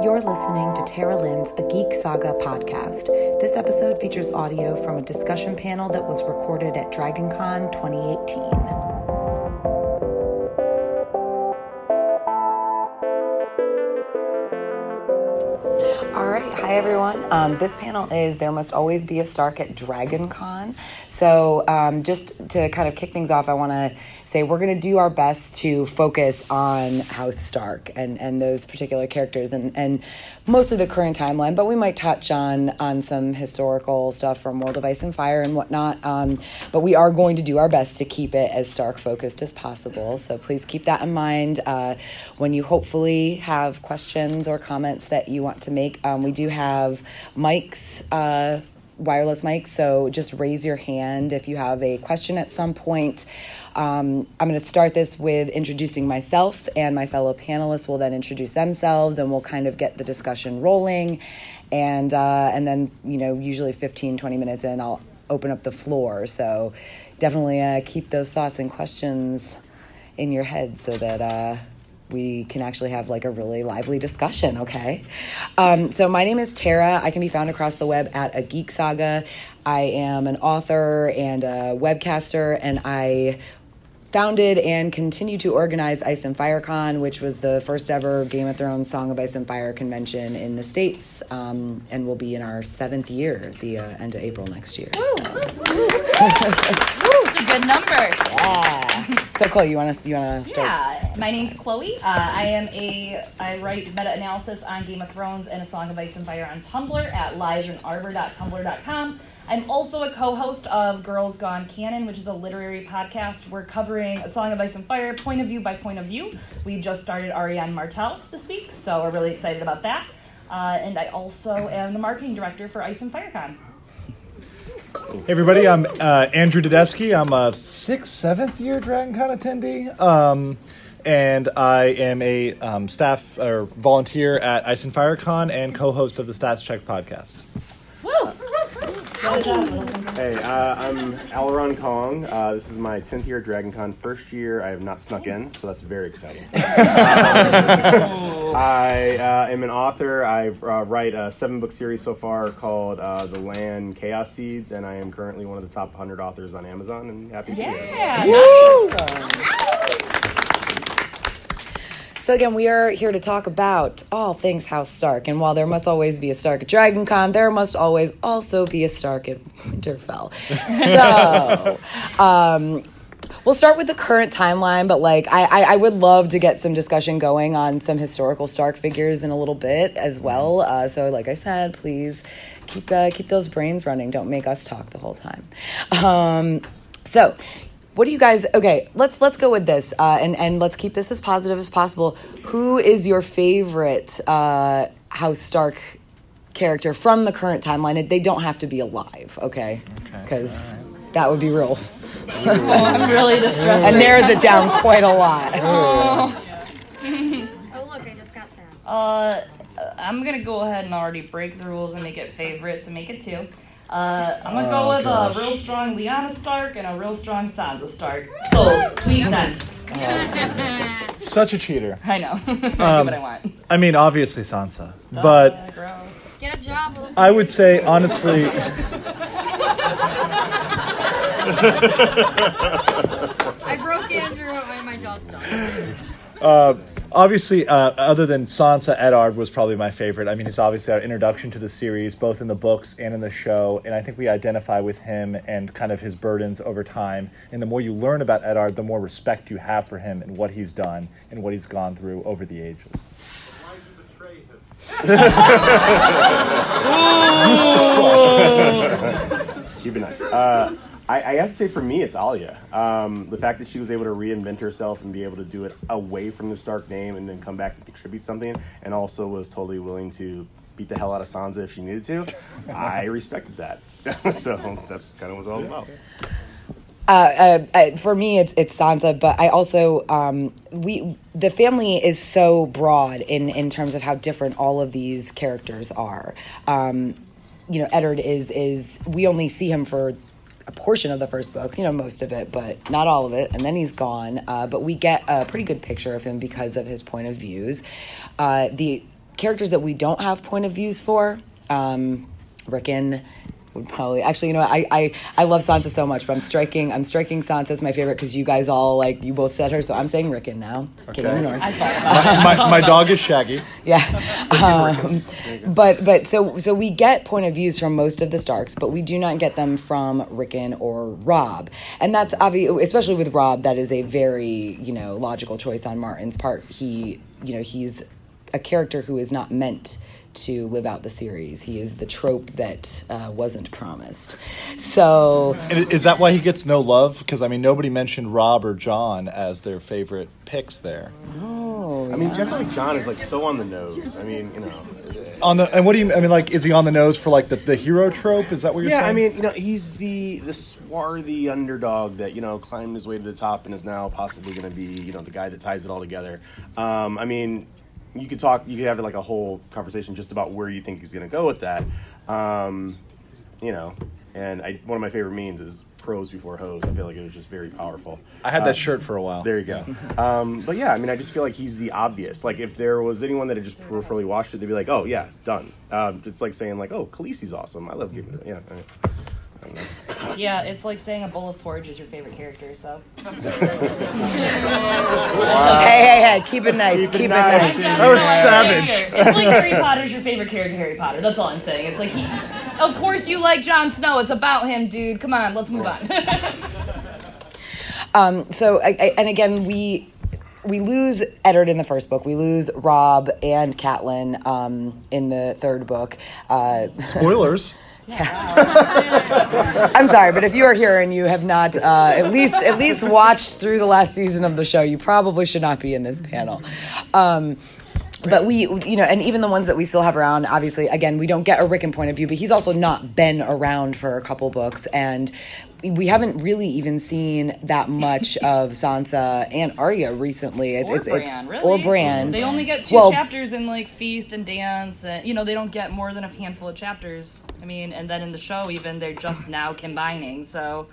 You're listening to Tara Lynn's A Geek Saga podcast. This episode features audio from a discussion panel that was recorded at DragonCon 2018. All right, hi everyone. Um, this panel is There Must Always Be a Stark at DragonCon. So, um, just to kind of kick things off, I want to say we're going to do our best to focus on House Stark and, and those particular characters and, and mostly the current timeline, but we might touch on on some historical stuff from World of Ice and Fire and whatnot. Um, but we are going to do our best to keep it as Stark focused as possible. So please keep that in mind uh, when you hopefully have questions or comments that you want to make. Um, we do have mics. Uh, wireless mics, so just raise your hand if you have a question at some point. Um, I'm going to start this with introducing myself, and my fellow panelists will then introduce themselves, and we'll kind of get the discussion rolling. And uh, and then you know, usually 15, 20 minutes in, I'll open up the floor. So definitely uh, keep those thoughts and questions in your head so that. Uh, we can actually have like a really lively discussion, okay? Um, so, my name is Tara. I can be found across the web at A Geek Saga. I am an author and a webcaster, and I founded and continue to organize Ice and Fire Con, which was the first ever Game of Thrones Song of Ice and Fire convention in the States, um, and will be in our seventh year, at the uh, end of April next year. So. It's a good number. Yeah. So, Chloe, you want to you want to start? Yeah, my name's Chloe. Uh, I am a I write meta analysis on Game of Thrones and A Song of Ice and Fire on Tumblr at liesandarbor.tumblr.com. I'm also a co-host of Girls Gone Canon, which is a literary podcast. We're covering A Song of Ice and Fire, point of view by point of view. We just started Arianne Martell this week, so we're really excited about that. Uh, and I also am the marketing director for Ice and Fire Con. Hey everybody, I'm uh, Andrew Tedeschi. I'm a sixth, seventh year DragonCon attendee, um, and I am a um, staff or volunteer at Ice and Fire Con and co-host of the Stats Check podcast. Woo! Good job, Littlefinger. Hey, uh, I'm Aleron Kong. Uh, this is my 10th year at DragonCon. First year, I have not snuck in, so that's very exciting. I uh, am an author. I uh, write a seven book series so far called uh, The Land Chaos Seeds, and I am currently one of the top 100 authors on Amazon, and happy to be here. Yeah, So again, we are here to talk about all things House Stark, and while there must always be a Stark at DragonCon, there must always also be a Stark at Winterfell. So, um, we'll start with the current timeline, but like I, I, I would love to get some discussion going on some historical Stark figures in a little bit as well. Uh, so, like I said, please keep uh, keep those brains running. Don't make us talk the whole time. Um, so what do you guys okay let's let's go with this uh, and and let's keep this as positive as possible. Who is your favorite uh, house stark character from the current timeline? They don't have to be alive okay? Because that would be real. I'm really distressed. and narrows it down quite a lot. Oh. Look, I just got Sam. Uh, I'm gonna go ahead and already break the rules and make it favorites and make it two. Uh, I'm gonna go with gosh. a real strong Lyanna Stark and a real strong Sansa Stark. So please send. Such a cheater. I know. I do what I want. I mean, obviously Sansa, but Uh, gross. Get a job, little I would say honestly, I broke Andrew and my job's done. Obviously, uh, other than Sansa, Eddard was probably my favorite. I mean, he's obviously our introduction to the series, both in the books and in the show, and I think we identify with him and kind of his burdens over time. And the more you learn about Eddard, the more respect you have for him and what he's done and what he's gone through over the ages. Why did you betray him? Ooh. Keep it nice. Uh, I, I have to say, for me, it's Arya. Um, the fact that she was able to reinvent herself and be able to do it away from the Stark name and then come back and contribute something, and also was totally willing to beat the hell out of Sansa if she needed to, I respected that. so that's kind of what it's all about. uh, uh, uh, for me, it's it's Sansa, but I also um, we the family is so broad in in terms of how different all of these characters are. Um, you know, Eddard is is we only see him for a portion of the first book, you know, most of it, but not all of it, and then he's gone. Uh, but we get a pretty good picture of him because of his point of views. Uh, the characters that we don't have point of views for, um, Rickon would probably actually you know I, I I love Sansa so much, but I'm striking I'm striking Sansa as my favorite because you guys all like you both said her, so I'm saying Rickon now. King of the Okay. North. I thought my, my dog is Shaggy. Yeah. Um, but but so so we get point of views from most of the Starks, but we do not get them from Rickon or Robb. And that's obvious especially with Robb that is a very, you know, logical choice on Martin's part. He, you know, he's a character who is not meant to live out the series. He is the trope that uh, wasn't promised. So And Is that why he gets no love? Because I mean, nobody mentioned Robb or Jon as their favorite picks there. oh, I mean, I feel like Jon is like so on the nose. I mean, you know. On the and what do you? I mean, like, is he on the nose for like the, the hero trope? Is that what you're Yeah, saying? Yeah, I mean, you know, he's the the swarthy underdog that you know climbed his way to the top and is now possibly going to be you know the guy that ties it all together. Um, I mean, you could talk, you could have like a whole conversation just about where you think he's going to go with that. Um, you know, and I, one of my favorite memes is pros before hoes. I feel like it was just very powerful. I had that shirt for a while. There you go. Um, but yeah, I mean, I just feel like he's the obvious. Like, if there was anyone that had just peripherally watched it, they'd be like, "Oh yeah, done." Um, it's like saying like, "Oh, Khaleesi's awesome. I love Game of Thrones." Yeah. Mean, I know. yeah, it's like saying a bowl of porridge is your favorite character. So hey, hey, hey, keep it nice. Keep it nice. That was savage. It's like Harry Potter's your favorite character, Harry Potter. That's all I'm saying. It's like he. Of course you like Jon Snow. It's about him, dude. Come on, let's move on. Um, so, I, I, and again, we we lose Eddard in the first book. We lose Robb and Catelyn um, in the third book. Uh, Spoilers. I'm sorry, but if you are here and you have not uh, at least at least watched through the last season of the show, you probably should not be in this panel. Um, but we, you know, and even the ones that we still have around, obviously, again, we don't get a Rickon point of view, but he's also not been around for a couple books, and we haven't really even seen that much of Sansa and Arya recently. It's, or it's, Bran, it's- really? Or Bran. They only get two Well- chapters in like Feast and Dance, and you know they don't get more than a handful of chapters. I mean, and then in the show, even they're just now combining, so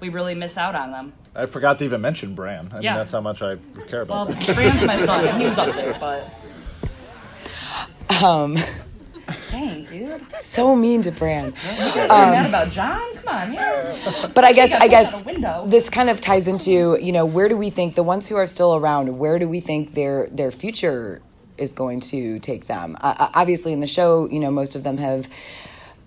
we really miss out on them. I forgot to even mention Bran. I mean, Yeah. that's how much I care Well, about. that. Bran's my son, and he was up there, but Um, dang, dude, so mean to Bran. You guys are mad about Jon? Come on, man. But I guess I guess this kind of ties into you know where do we think the ones who are still around where do we think their their future is going to take them? Uh, obviously, in the show, you know most of them have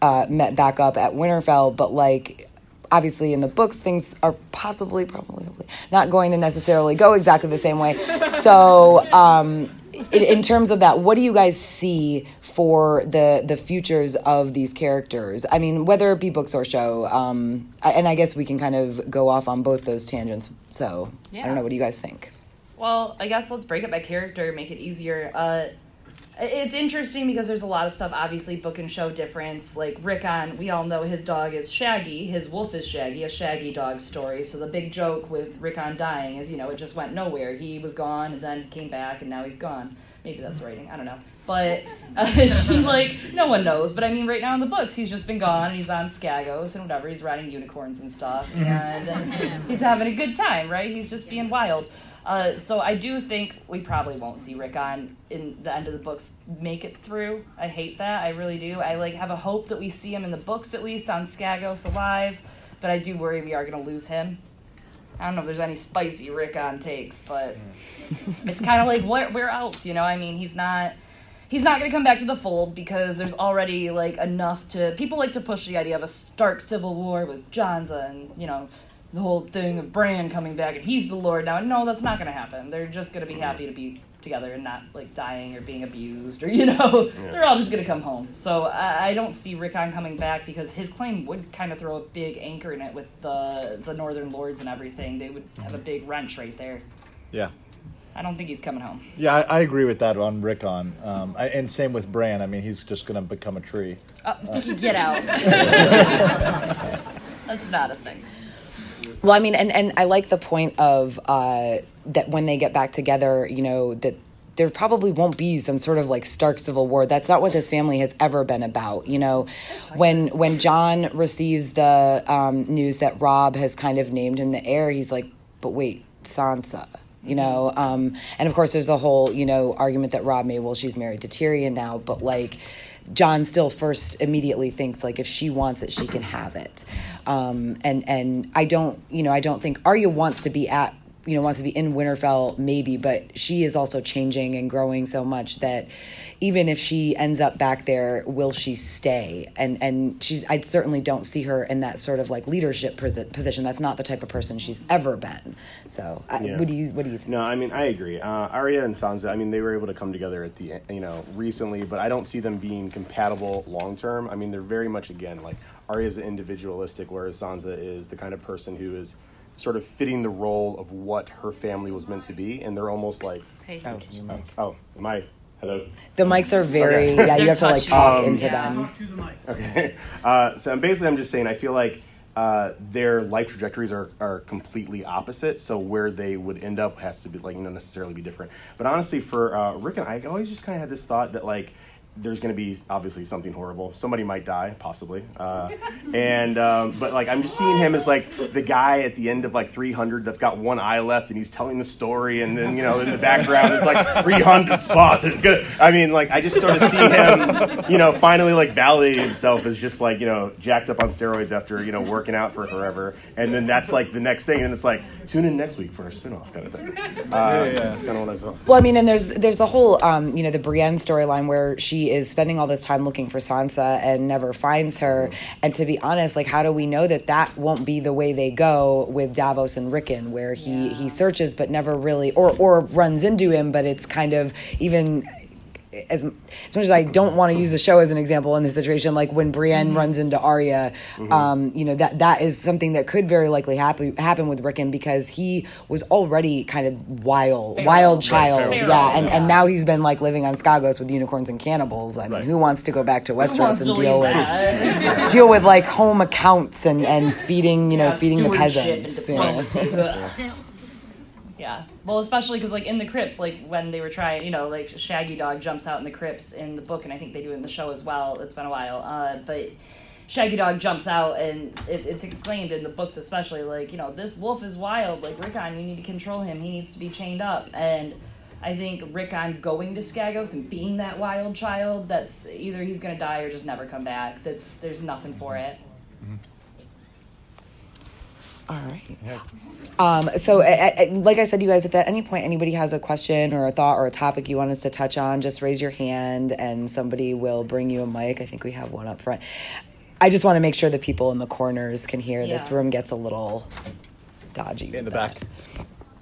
uh, met back up at Winterfell, but like. Obviously, in the books, things are possibly, probably, not going to necessarily go exactly the same way. So, um, in, in terms of that, what do you guys see for the the futures of these characters? I mean, whether it be books or show, um, I- and I guess we can kind of go off on both those tangents. So I don't know. What do you guys think? Well, I guess let's break it by character, make it easier. Uh, it's interesting because there's a lot of stuff, obviously, book and show difference. Like Rickon, we all know his dog is Shaggy, his wolf is Shaggy, a Shaggy dog story. So the big joke with Rickon dying is, you know, it just went nowhere. He was gone and then came back and now he's gone. Maybe that's writing, I don't know. But uh, just like, no one knows. But I mean, right now in the books, he's just been gone and he's on Skagos and whatever. He's riding unicorns and stuff. And he's having a good time, right? He's just being wild. Uh, so I do think we probably won't see Rickon in the end of the books make it through. I hate that. I really do. I like have a hope that we see him in the books at least on Skagos alive, but I do worry we are going to lose him. I don't know if there's any spicy Rickon takes, but it's kind of like what where else, you know? I mean, he's not he's not going to come back to the fold because there's already like enough to people like to push the idea of a stark civil war with Jonsa and, you know, the whole thing of Bran coming back and he's the lord now. No, that's not going to happen. They're just going to be happy to be together and not like dying or being abused or you know they're all just going to come home. So I, I don't see Rickon coming back because his claim would kind of throw a big anchor in it with the the Northern Lords and everything. They would have a big wrench right there. Yeah. I don't think he's coming home. Yeah, I, I agree with that on Rickon. Um, I, and same with Bran. I mean, he's just going to become a tree. Oh, get out. That's not a thing. Well, I mean, and, and I like the point of uh, that when they get back together, you know, that there probably won't be some sort of like stark civil war. That's not what this family has ever been about. You know, when when Jon receives the um, news that Robb has kind of named him the heir, he's like, but wait, Sansa. you know. Um, and of course, there's a whole, you know, argument that Robb made. Well, she's married to Tyrion now, but like. Jon still first immediately thinks like if she wants it, she can have it, um, and and I don't, you know, I don't think Arya wants to be at you know wants to be in Winterfell maybe, but she is also changing and growing so much that even if she ends up back there, will she stay? And and she's I certainly don't see her in that sort of like leadership position. That's not the type of person she's ever been. So I, Yeah. what do you what do you think? No, I mean I agree. Uh, Arya and Sansa. I mean they were able to come together at the you know recently, but I don't see them being compatible long term. I mean they're very much again like Arya's individualistic, whereas Sansa is the kind of person who is sort of fitting the role of what her family was meant to be, and they're almost like Hey. Oh, you mic. oh am I hello. The mics are very Okay. yeah. You have to like talk Um, into Yeah. them. to the mic. Okay. Uh, so I'm basically, I'm just saying, I feel like uh, their life trajectories are, are completely opposite. So where they would end up has to be like, you know, necessarily be different. But honestly, for uh, Rickon I, I always just kind of had this thought that like, there's going to be obviously something horrible. Somebody might die, possibly. Uh, and um, but like I'm just seeing him as like the guy at the end of like 300 that's got one eye left and he's telling the story, and then you know in the background it's like 300 spots. It's gonna. I mean, like I just sort of see him, you know, finally like validating himself as just like you know jacked up on steroids after you know working out for forever, and then that's like the next thing, and it's like tune in next week for a spinoff kind of thing. Uh, That's kind of what I saw. Well, I mean, and there's there's the whole um, you know the Brienne storyline where she is spending all this time looking for Sansa and never finds her. And to be honest, like how do we know that that won't be the way they go with Davos and Rickon, where he he searches but never really or or runs into him, but it's kind of even. As, as much as I don't want to use the show as an example in this situation, like when Brienne runs into Arya, um, you know that that is something that could very likely happen happen with Rickon because he was already kind of wild, Feral. wild child, feral. yeah, and, Yeah. and now he's been like living on Skagos with unicorns and cannibals. I mean, Right. who wants to go back to Who Westeros and deal with deal with like home accounts and and feeding you know Yeah, feeding the peasants? Yeah. diplomacy. Yeah. Well, especially because like in the crypts, like when they were trying, you know, like Shaggy Dog jumps out in the crypts in the book, and I think they do it in the show as well. It's been a while, uh, but Shaggy Dog jumps out, and it, it's explained in the books, especially like you know this wolf is wild. Like Rickon, you need to control him. He needs to be chained up, and I think Rickon going to Skagos and being that wild child, that's either he's gonna die or just never come back. That's there's nothing for it. All right. Um, so, I, I, like I said, you guys, if at any point anybody has a question or a thought or a topic you want us to touch on, just raise your hand and somebody will bring you a mic. I think we have one up front. I just want to make sure the people in the corners can hear. This room gets a little dodgy. In the that. back.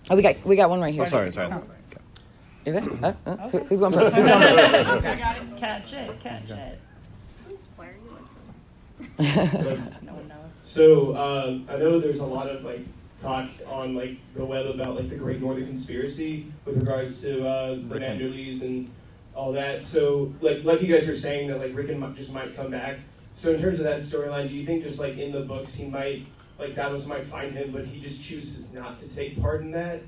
Oh, we got we got one right here. Oh, sorry, sorry. You're good. Oh, oh, who- who's going first? Who's going first? Catch it, catch it. Why are you like this? No one knows. So um, I know there's a lot of like talk on like the web about like the Great Northern Conspiracy with regards to uh, the Rickon. Manderleys and all that. So like like you guys were saying that like Rickon might, just might come back. So in terms of that storyline, do you think just like in the books he might like Davos might find him, but he just chooses not to take part in that?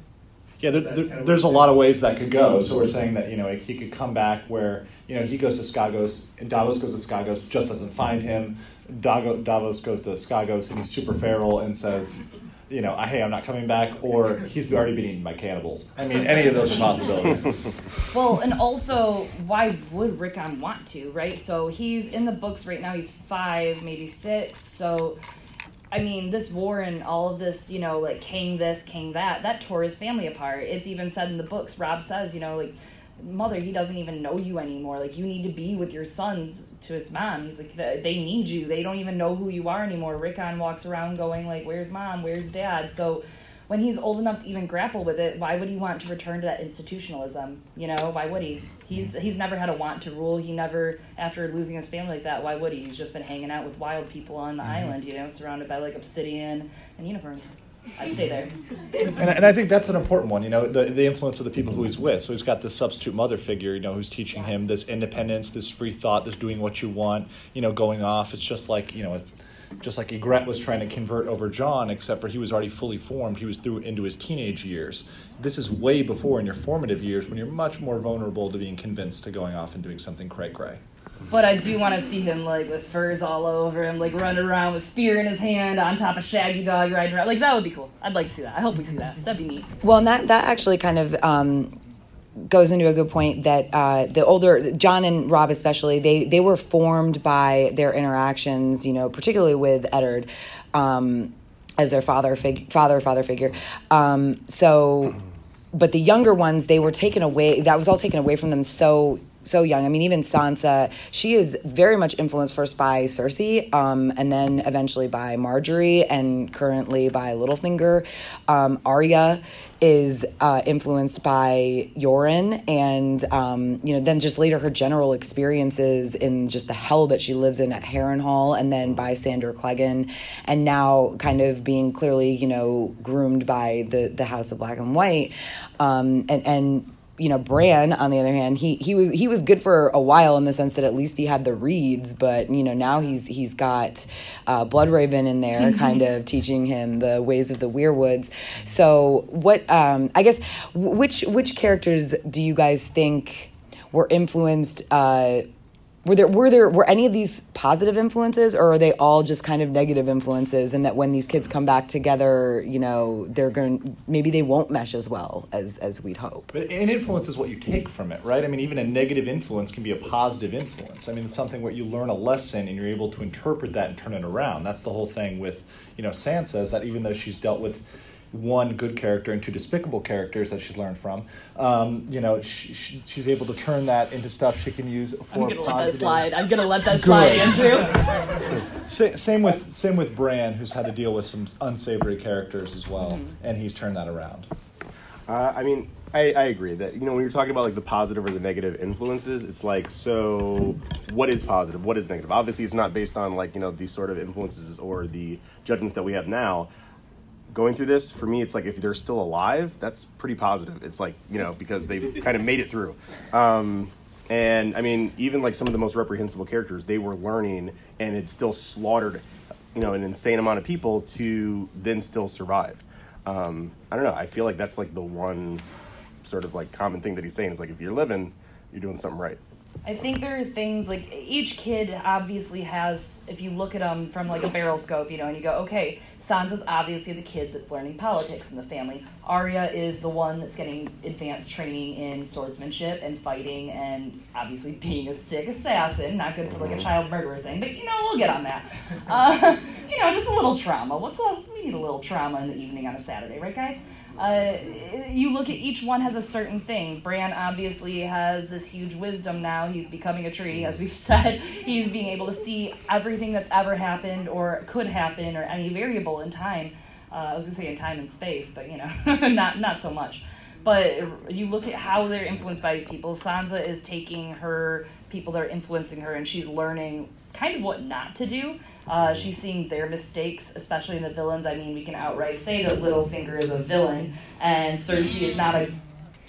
Yeah, there, there- kind of there's a lot of ways that could go. So we're saying that you know he could come back where you know he goes to Skagos and Davos goes to Skagos, just doesn't find him. Davos goes to Skagos and he's super feral and says, you know, hey, I'm not coming back, or he's already been eaten by cannibals. I mean, any of those are possibilities. Well, and also, why would Rickon want to, right? So he's in the books right now. He's five, maybe six. So, I mean, this war and all of this, you know, like king this, king that, that tore his family apart. It's even said in the books. Robb says, you know, like mother, he doesn't even know you anymore. Like you need to be with your sons. To his mom, he's like, they need you. They don't even know who you are anymore. Rickon walks around going like, "Where's mom? Where's dad?" So when he's old enough to even grapple with it, why would he want to return to that institutionalism? You know, why would he? He's he's never had a want to rule. He never, after losing his family like that, why would he? He's just been hanging out with wild people on the mm-hmm. island, you know, surrounded by like obsidian and unicorns. I'd stay there. and, and I think that's an important one. You know, the the influence of the people who he's with. So he's got this substitute mother figure. You know, who's teaching him this independence, this free thought, this doing what you want. You know, going off. It's just like you know. Just like Ygritte was trying to convert over Jon, except for he was already fully formed. He was through into his teenage years. This is way before in your formative years when you're much more vulnerable to being convinced to going off and doing something cray cray. But I do want to see him like with furs all over him, like running around with spear in his hand on top of Shaggy Dog riding around. Like that would be cool. I'd like to see that. I hope we see that. That'd be neat. Well, and that that actually kind of um, goes into a good point that uh, the older Jon and Robb especially they they were formed by their interactions, you know, particularly with Eddard. Um, as their father fig- father father figure um, so but the younger ones they were taken away that was all taken away from them so so young. I mean, even Sansa, she is very much influenced first by Cersei, um, and then eventually by Margaery, and currently by Littlefinger. Um, Arya is uh, influenced by Yoren, and um, you know, then just later her general experiences in just the hell that she lives in at Harrenhal, and then by Sandor Clegane, and now kind of being clearly, you know, groomed by the the House of Black and White, um, and and you know Bran on the other hand he he was he was good for a while in the sense that at least he had the reeds but you know now he's he's got uh, Bloodraven in there kind of teaching him the ways of the Weirwoods. So what um, I guess which which characters do you guys think were influenced uh, were there were there were any of these positive influences or are they all just kind of negative influences and that when these kids come back together you know they're going maybe they won't mesh as well as as we'd hope But an influence is what you take from it, right? I mean, even a negative influence can be a positive influence. I mean, it's something where you learn a lesson and you're able to interpret that and turn it around. That's the whole thing with, you know, Sansa is that even though she's dealt with one good character and two despicable characters that she's learned from, um, you know, she, she, she's able to turn that into stuff she can use for I'm gonna let that positive- slide. I'm gonna let that slide, Andrew. Sa- same with same with Bran, who's had to deal with some unsavory characters as well, Mm-hmm. and he's turned that around. Uh, I mean, I, I agree that you know when you're talking about like the positive or the negative influences, it's like so. What is positive? What is negative? Obviously, it's not based on like you know these sort of influences or the judgments that we have now. Going through this for me, it's like if they're still alive, that's pretty positive. It's like you know because they've kind of made it through. Um, and I mean, even like some of the most reprehensible characters, they were learning and it still slaughtered, you know, an insane amount of people to then still survive. Um, I don't know. I feel like that's like the one sort of like common thing that he's saying is like if you're living, you're doing something right. I think there are things like each kid obviously has. If you look at them from like a barrel scope, you know, and you go, okay, Sansa's obviously the kid that's learning politics in the family. Arya is the one that's getting advanced training in swordsmanship and fighting, and obviously being a sick assassin. Not good for like a child murderer thing, but you know, we'll get on that. Uh, you know, just a little trauma. What's a we need a little trauma in the evening on a Saturday, right, guys? Uh, you look at each one has a certain thing. Bran obviously has this huge wisdom now. He's becoming a tree, as we've said. He's being able to see everything that's ever happened or could happen or any variable in time. Uh, I was gonna say in time and space, but you know, not not so much. But you look at how they're influenced by these people. Sansa is taking her people that are influencing her, and she's learning kind of what not to do. Uh, she's seeing their mistakes, especially in the villains. I mean, we can outright say that Littlefinger is a villain, and Cersei is not a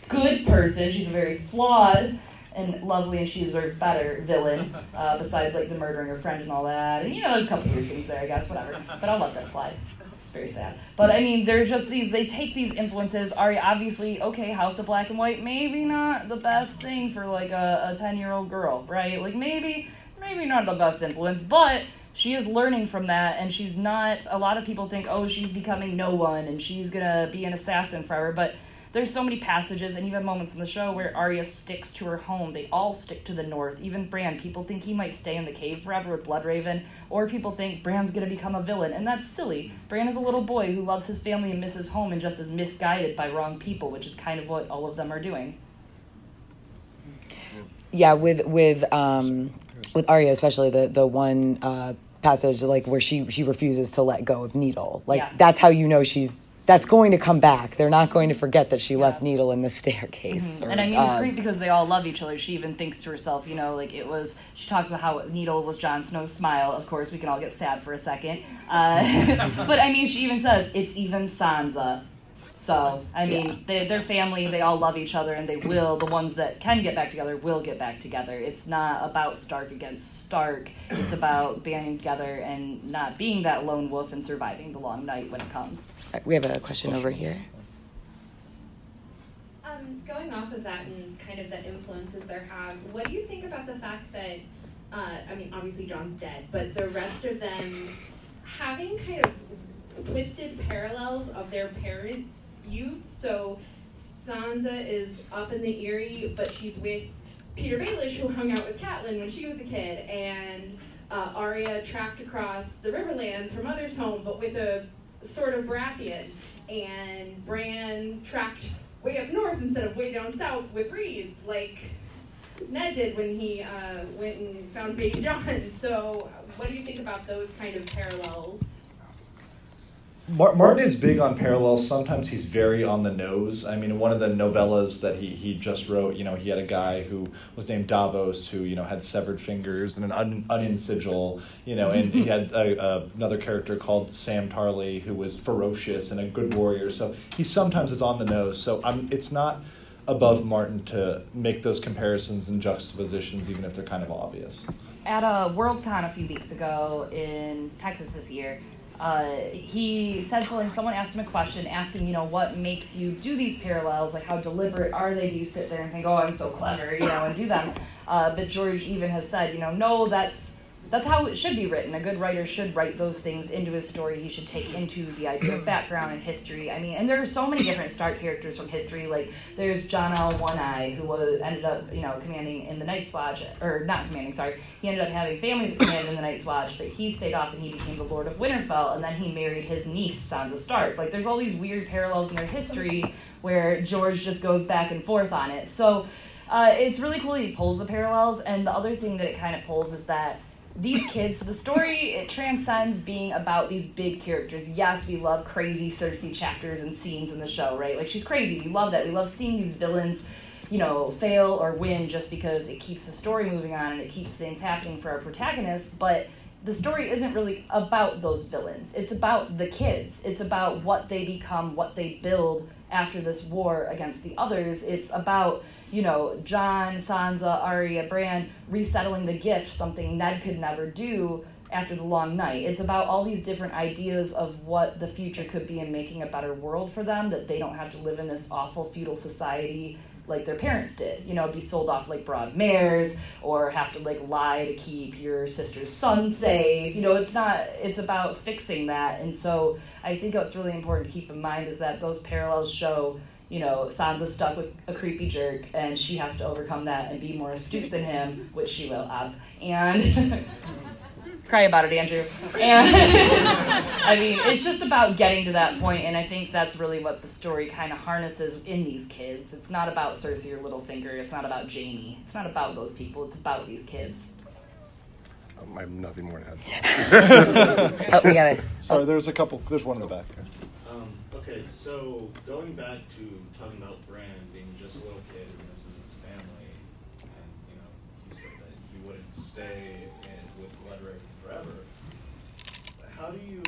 good person. She's a very flawed and lovely, and she deserves better villain. Uh, besides, like the murdering her friend and all that, and you know, there's a couple weird things there, I guess. Whatever. But I'll let that slide. It's very sad. But I mean, they're just these. They take these influences. Arya, obviously, okay, House of Black and White, maybe not the best thing for like a ten year old girl, right? Like maybe, maybe not the best influence, but she is learning from that and she's not a lot of people think oh she's becoming no one and she's gonna be an assassin forever but there's so many passages and even moments in the show where Arya sticks to her home. They all stick to the north. Even Bran, people think he might stay in the cave forever with Bloodraven, or people think Bran's gonna become a villain, and that's silly. Bran is a little boy who loves his family and misses home and just is misguided by wrong people, which is kind of what all of them are doing. yeah with with um with Arya especially the the one uh passage like where she she refuses to let go of Needle like Yeah. that's how you know she's that's going to come back they're not going to forget that she left Needle in the staircase Mm-hmm. And I mean, it's um, great because they all love each other. She even thinks to herself, you know, like it was. She talks about how Needle was Jon Snow's smile. Of course, we can all get sad for a second. Uh, but I mean, she even says it's even Sansa. So I mean, they, their family, they all love each other, and they will. The ones that can get back together will get back together. It's not about Stark against Stark. It's about banding together and not being that lone wolf and surviving the long night when it comes. we have a question over here Um, going off of that and kind of the influences there have, what do you think about the fact that uh, I mean, obviously Jon's dead, but the rest of them having kind of twisted parallels of their parents' youth. So Sansa is up in the Eyrie, but she's with Petyr Baelish, who hung out with Catelyn when she was a kid, and uh, Arya tracked across the Riverlands, her mother's home, but with a sort of Baratheon, and Bran tracked way up north instead of way down south with reeds, like Ned did when he uh, went and found Baby Jon. So, what do you think about those kind of parallels? Mar- Martin is big on parallels. Sometimes he's very on the nose. I mean, one of the novellas that he, he just wrote, you know, he had a guy who was named Davos who, you know, had severed fingers and an un- onion sigil, you know, and he had a, a, another character called Sam Tarley who was ferocious and a good warrior. So he sometimes is on the nose. So I'm, it's not above Martin to make those comparisons and juxtapositions, even if they're kind of obvious. At a Worldcon a few weeks ago in Texas this year, uh, he said something. Someone asked him a question, asking, you know, what makes you do these parallels? Like, how deliberate are they? Do you sit there and think, oh, I'm so clever, you know, and do them? Uh, but George even has said, you know, no, that's that's how it should be written. A good writer should write those things into his story. He should take into the idea of background and history. I mean, and there are so many different Stark characters from history. Like there's Jonnel One Eye, who was ended up, you know, commanding in the Night's Watch, or not commanding. Sorry, he ended up having family that commanded in the Night's Watch, but he stayed off and he became the Lord of Winterfell, and then he married his niece Sansa Stark. Like there's all these weird parallels in their history where George just goes back and forth on it. So. Uh, it's really cool he pulls the parallels, and the other thing that it kind of pulls is that these kids, the story it transcends being about these big characters. Yes, we love crazy Cersei chapters and scenes in the show, right? Like she's crazy. We love that. We love seeing these villains, you know, fail or win just because it keeps the story moving on and it keeps things happening for our protagonists. But the story isn't really about those villains. It's about the kids. It's about what they become, what they build after this war against the others. It's about you know, Jon, Sansa, Arya, Bran resettling the gift, something Ned could never do after the long night. It's about all these different ideas of what the future could be and making a better world for them, that they don't have to live in this awful feudal society like their parents did. You know, be sold off like broad mares or have to like lie to keep your sister's son safe. You know, it's not it's about fixing that. And so I think what's really important to keep in mind is that those parallels show you know, Sansa's stuck with a creepy jerk, and she has to overcome that and be more astute than him, which she will have. And cry about it, Andrew. And I mean, it's just about getting to that point, and I think that's really what the story kind of harnesses in these kids. It's not about Cersei or Littlefinger. It's not about Jaime. It's not about those people. It's about these kids. Um, I have nothing more to add. oh, we got it. Sorry, there's a couple. There's one in the back. Okay, so going back to talking about Bran being just a little kid this is his family, and you know, you said that you wouldn't stay in, with Bloodraven forever. How do you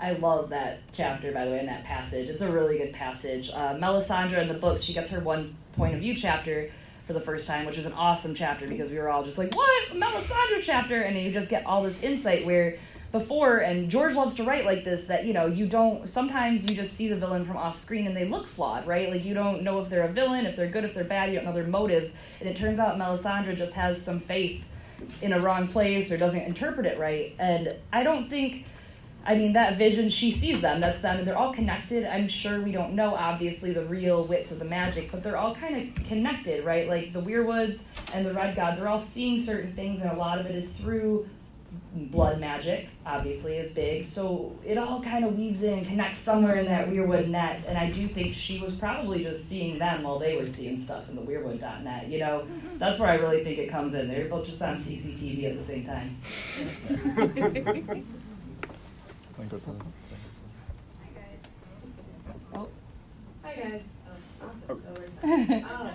I love that chapter, by the way, in that passage. It's a really good passage. Uh, Melisandre in the books, she gets her one point of view chapter for the first time, which was an awesome chapter because we were all just like, what? Melisandre chapter? And you just get all this insight where before, and George loves to write like this, that, you know, you don't, sometimes you just see the villain from off screen and they look flawed, right? Like you don't know if they're a villain, if they're good, if they're bad, you don't know their motives. And it turns out Melisandre just has some faith in a wrong place or doesn't interpret it right. And I don't think I mean, that vision, she sees them. That's them. and They're all connected. I'm sure we don't know, obviously, the real wits of the magic, but they're all kind of connected, right? Like the Weirwoods and the Red God, they're all seeing certain things, and a lot of it is through blood magic, obviously, is big. So it all kind of weaves in and connects somewhere in that Weirwood net. And I do think she was probably just seeing them while they were seeing stuff in the Weirwood.net. You know, mm-hmm. that's where I really think it comes in. They're both just on CCTV at the same time. go to the Hi guys. Oh. Hi guys. Oh, awesome. Oh. um,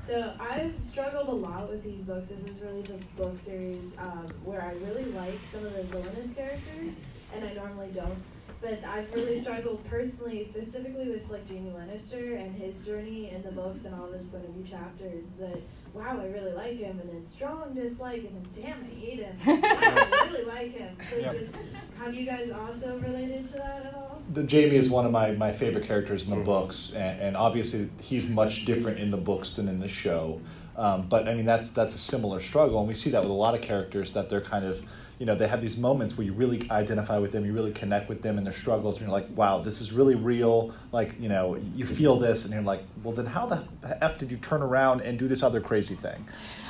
so I've struggled a lot with these books. This is really the book series um, where I really like some of the villainous characters, and I normally don't. But I've really struggled personally, specifically with like Jaime Lannister and his journey in the books and all of his point of view chapters. That wow, I really like him, and then strong dislike, and then damn, I hate him. I really like him. So Yep. just have you guys also related to that at all? the Jamie is one of my, my favorite characters in the books, and, and obviously he's much different in the books than in the show. Um, but I mean, that's that's a similar struggle, and we see that with a lot of characters that they're kind of, you know, they have these moments where you really identify with them, you really connect with them and their struggles, and you're like, wow, this is really real. Like, you know, you feel this, and you're like, well, then how the f did you turn around and do this other crazy thing?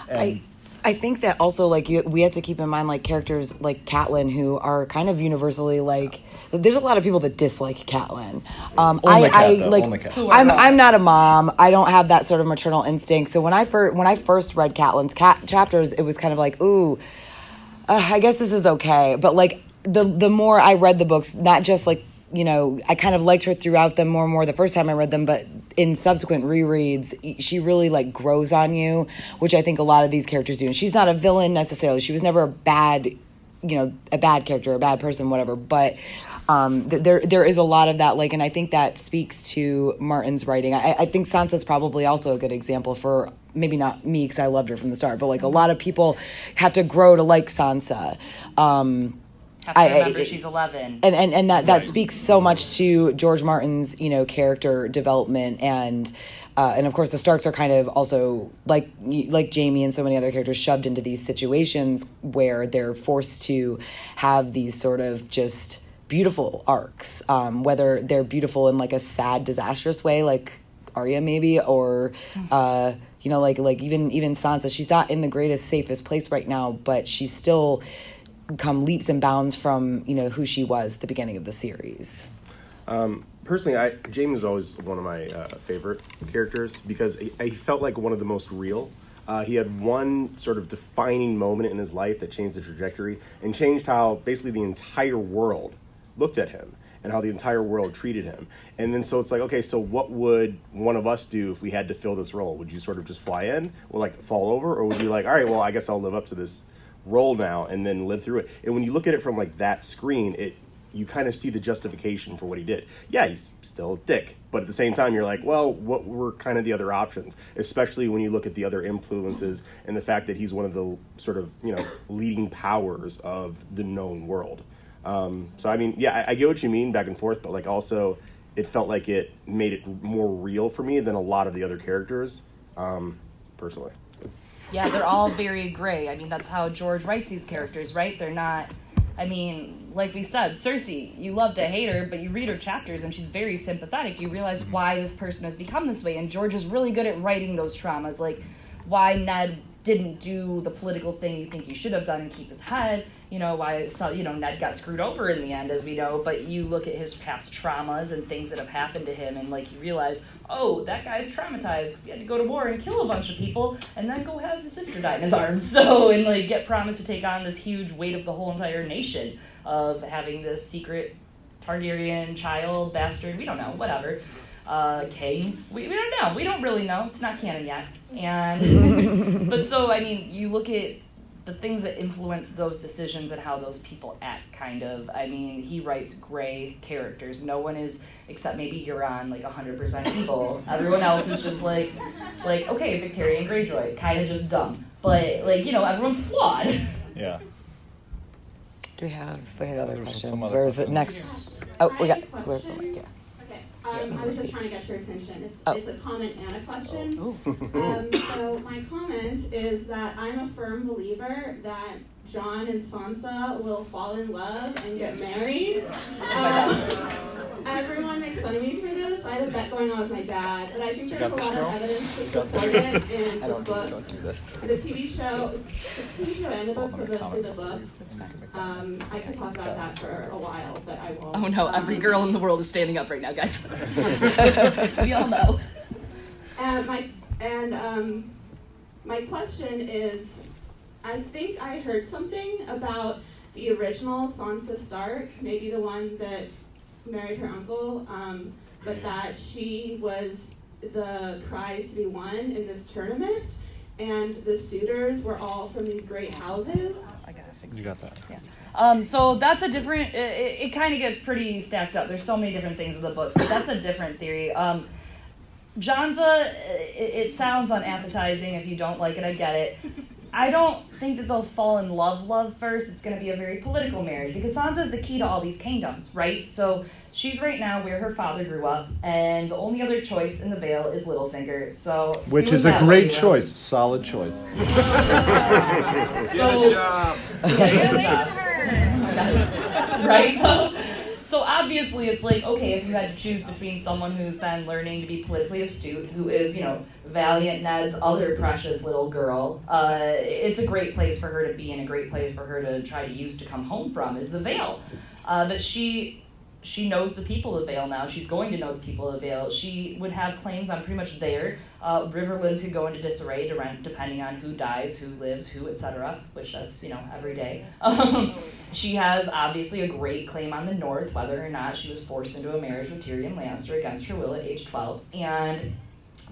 And, I I think that also like you, we have to keep in mind like characters like Catelyn who are kind of universally like there's a lot of people that dislike Catelyn. Um, Only I, cat, I like. Only cat. I'm not. I'm not a mom. I don't have that sort of maternal instinct. So when I first when I first read Catelyn's cat chapters, it was kind of like ooh, uh, I guess this is okay. But like the the more I read the books, not just like you know, I kind of liked her throughout them more and more the first time I read them, but in subsequent rereads, she really like grows on you, which I think a lot of these characters do. And she's not a villain necessarily. She was never a bad, you know, a bad character, a bad person, whatever. But um, th- there there is a lot of that, like, and I think that speaks to Martin's writing. I, I think Sansa's probably also a good example for maybe not me because I loved her from the start, but like a lot of people have to grow to like Sansa. Um, Have to I- I- remember it- she's 11. and and, and that, that speaks so much to George Martin's you know character development and uh, and of course the Starks are kind of also like like Jaime and so many other characters shoved into these situations where they're forced to have these sort of just beautiful arcs um, whether they're beautiful in like a sad disastrous way like Arya maybe or uh, you know like like even even Sansa she's not in the greatest safest place right now but she's still come leaps and bounds from you know who she was at the beginning of the series. personally, I Jaime was always one of my uh, favorite characters because I, I felt like one of the most real. Uh, he had one sort of defining moment in his life that changed the trajectory and changed how basically the entire world looked at him and how the entire world treated him. And then so it's like, okay, so what would one of us do if we had to fill this role? Would you sort of just fly in or like fall over, or would you like, all right, well, I guess I'll live up to this role now and then live through it? And when you look at it from like that screen, it you kind of see the justification for what he did. Yeah, he's still a dick, but at the same time, you're like, well, what were kind of the other options? Especially when you look at the other influences and the fact that he's one of the sort of you know leading powers of the known world. Um, so I mean, yeah, I, I get what you mean back and forth, but like also, it felt like it made it more real for me than a lot of the other characters, um, personally. Yeah, they're all very gray. I mean, that's how George writes these characters, right? They're not. I mean, like we said, Cersei, you love to hate her, but you read her chapters and she's very sympathetic. You realize why this person has become this way, and George is really good at writing those traumas, like why Ned didn't do the political thing you think he should have done and keep his head. You know why so, you know Ned got screwed over in the end, as we know. But you look at his past traumas and things that have happened to him, and like you realize, oh, that guy's traumatized because he had to go to war and kill a bunch of people, and then go have his sister die in his arms. So and like get promised to take on this huge weight of the whole entire nation of having this secret Targaryen child bastard. We don't know, whatever. Uh, king. We, we don't know. We don't really know. It's not canon yet. And but so I mean, you look at the things that influence those decisions and how those people act. Kind of. I mean, he writes gray characters. No one is except maybe Euron like hundred percent evil. Everyone else is just like like okay, Victarion Greyjoy, kind of just dumb. But like you know, everyone's flawed. Yeah. Do we have we had other questions? some other Where is it questions. next? Oh, we got where's the mic? Yeah. Okay, Yeah, um, I was just trying to get your attention. It's, Oh. it's a comment and a question. Ooh. Um, so my comment is that I'm a firm believer that Jon and Sansa will fall in love and get married. Um, everyone makes fun of me for this. I had a bet going on with my dad, but I think there's a lot this, of evidence to support it in the book. don't do this. The TV show, the TV show and the books, I'm but mostly the comment. books. Um, I could talk about that for a while, but I won't. Oh no, every Um, girl in the world is standing up right now, guys. we all know. And my and um, my question is, I think I heard something about the original Sansa Stark, maybe the one that married her uncle, um, but that she was the prize to be won in this tournament, and the suitors were all from these great houses. I got it. You got that. Yeah. Um, so that's a different. It, it kind of gets pretty stacked up. There's so many different things in the books, but that's a different theory. Um, Jonsa, it, it sounds unappetizing. If you don't like it, I get it. I don't think that they'll fall in love, love first. It's going to be a very political marriage because Sansa is the key to all these kingdoms, right? So she's right now where her father grew up, and the only other choice in the Vale is Littlefinger. So Which is a great you will. choice. Solid choice. So, Good job. Yeah, good job. right? though? So obviously, it's like okay, if you had to choose between someone who's been learning to be politically astute, who is you know Valiant Ned's other precious little girl, uh, it's a great place for her to be and a great place for her to try to use to come home from is the Vale. Uh, but she she knows the people of Vale now. She's going to know the people of Vale. She would have claims on pretty much there. Uh, Riverlands could go into disarray depending on who dies, who lives, who, etc. Which that's you know every day. Um, she has obviously a great claim on the North, whether or not she was forced into a marriage with Tyrion Lannister against her will at age twelve. And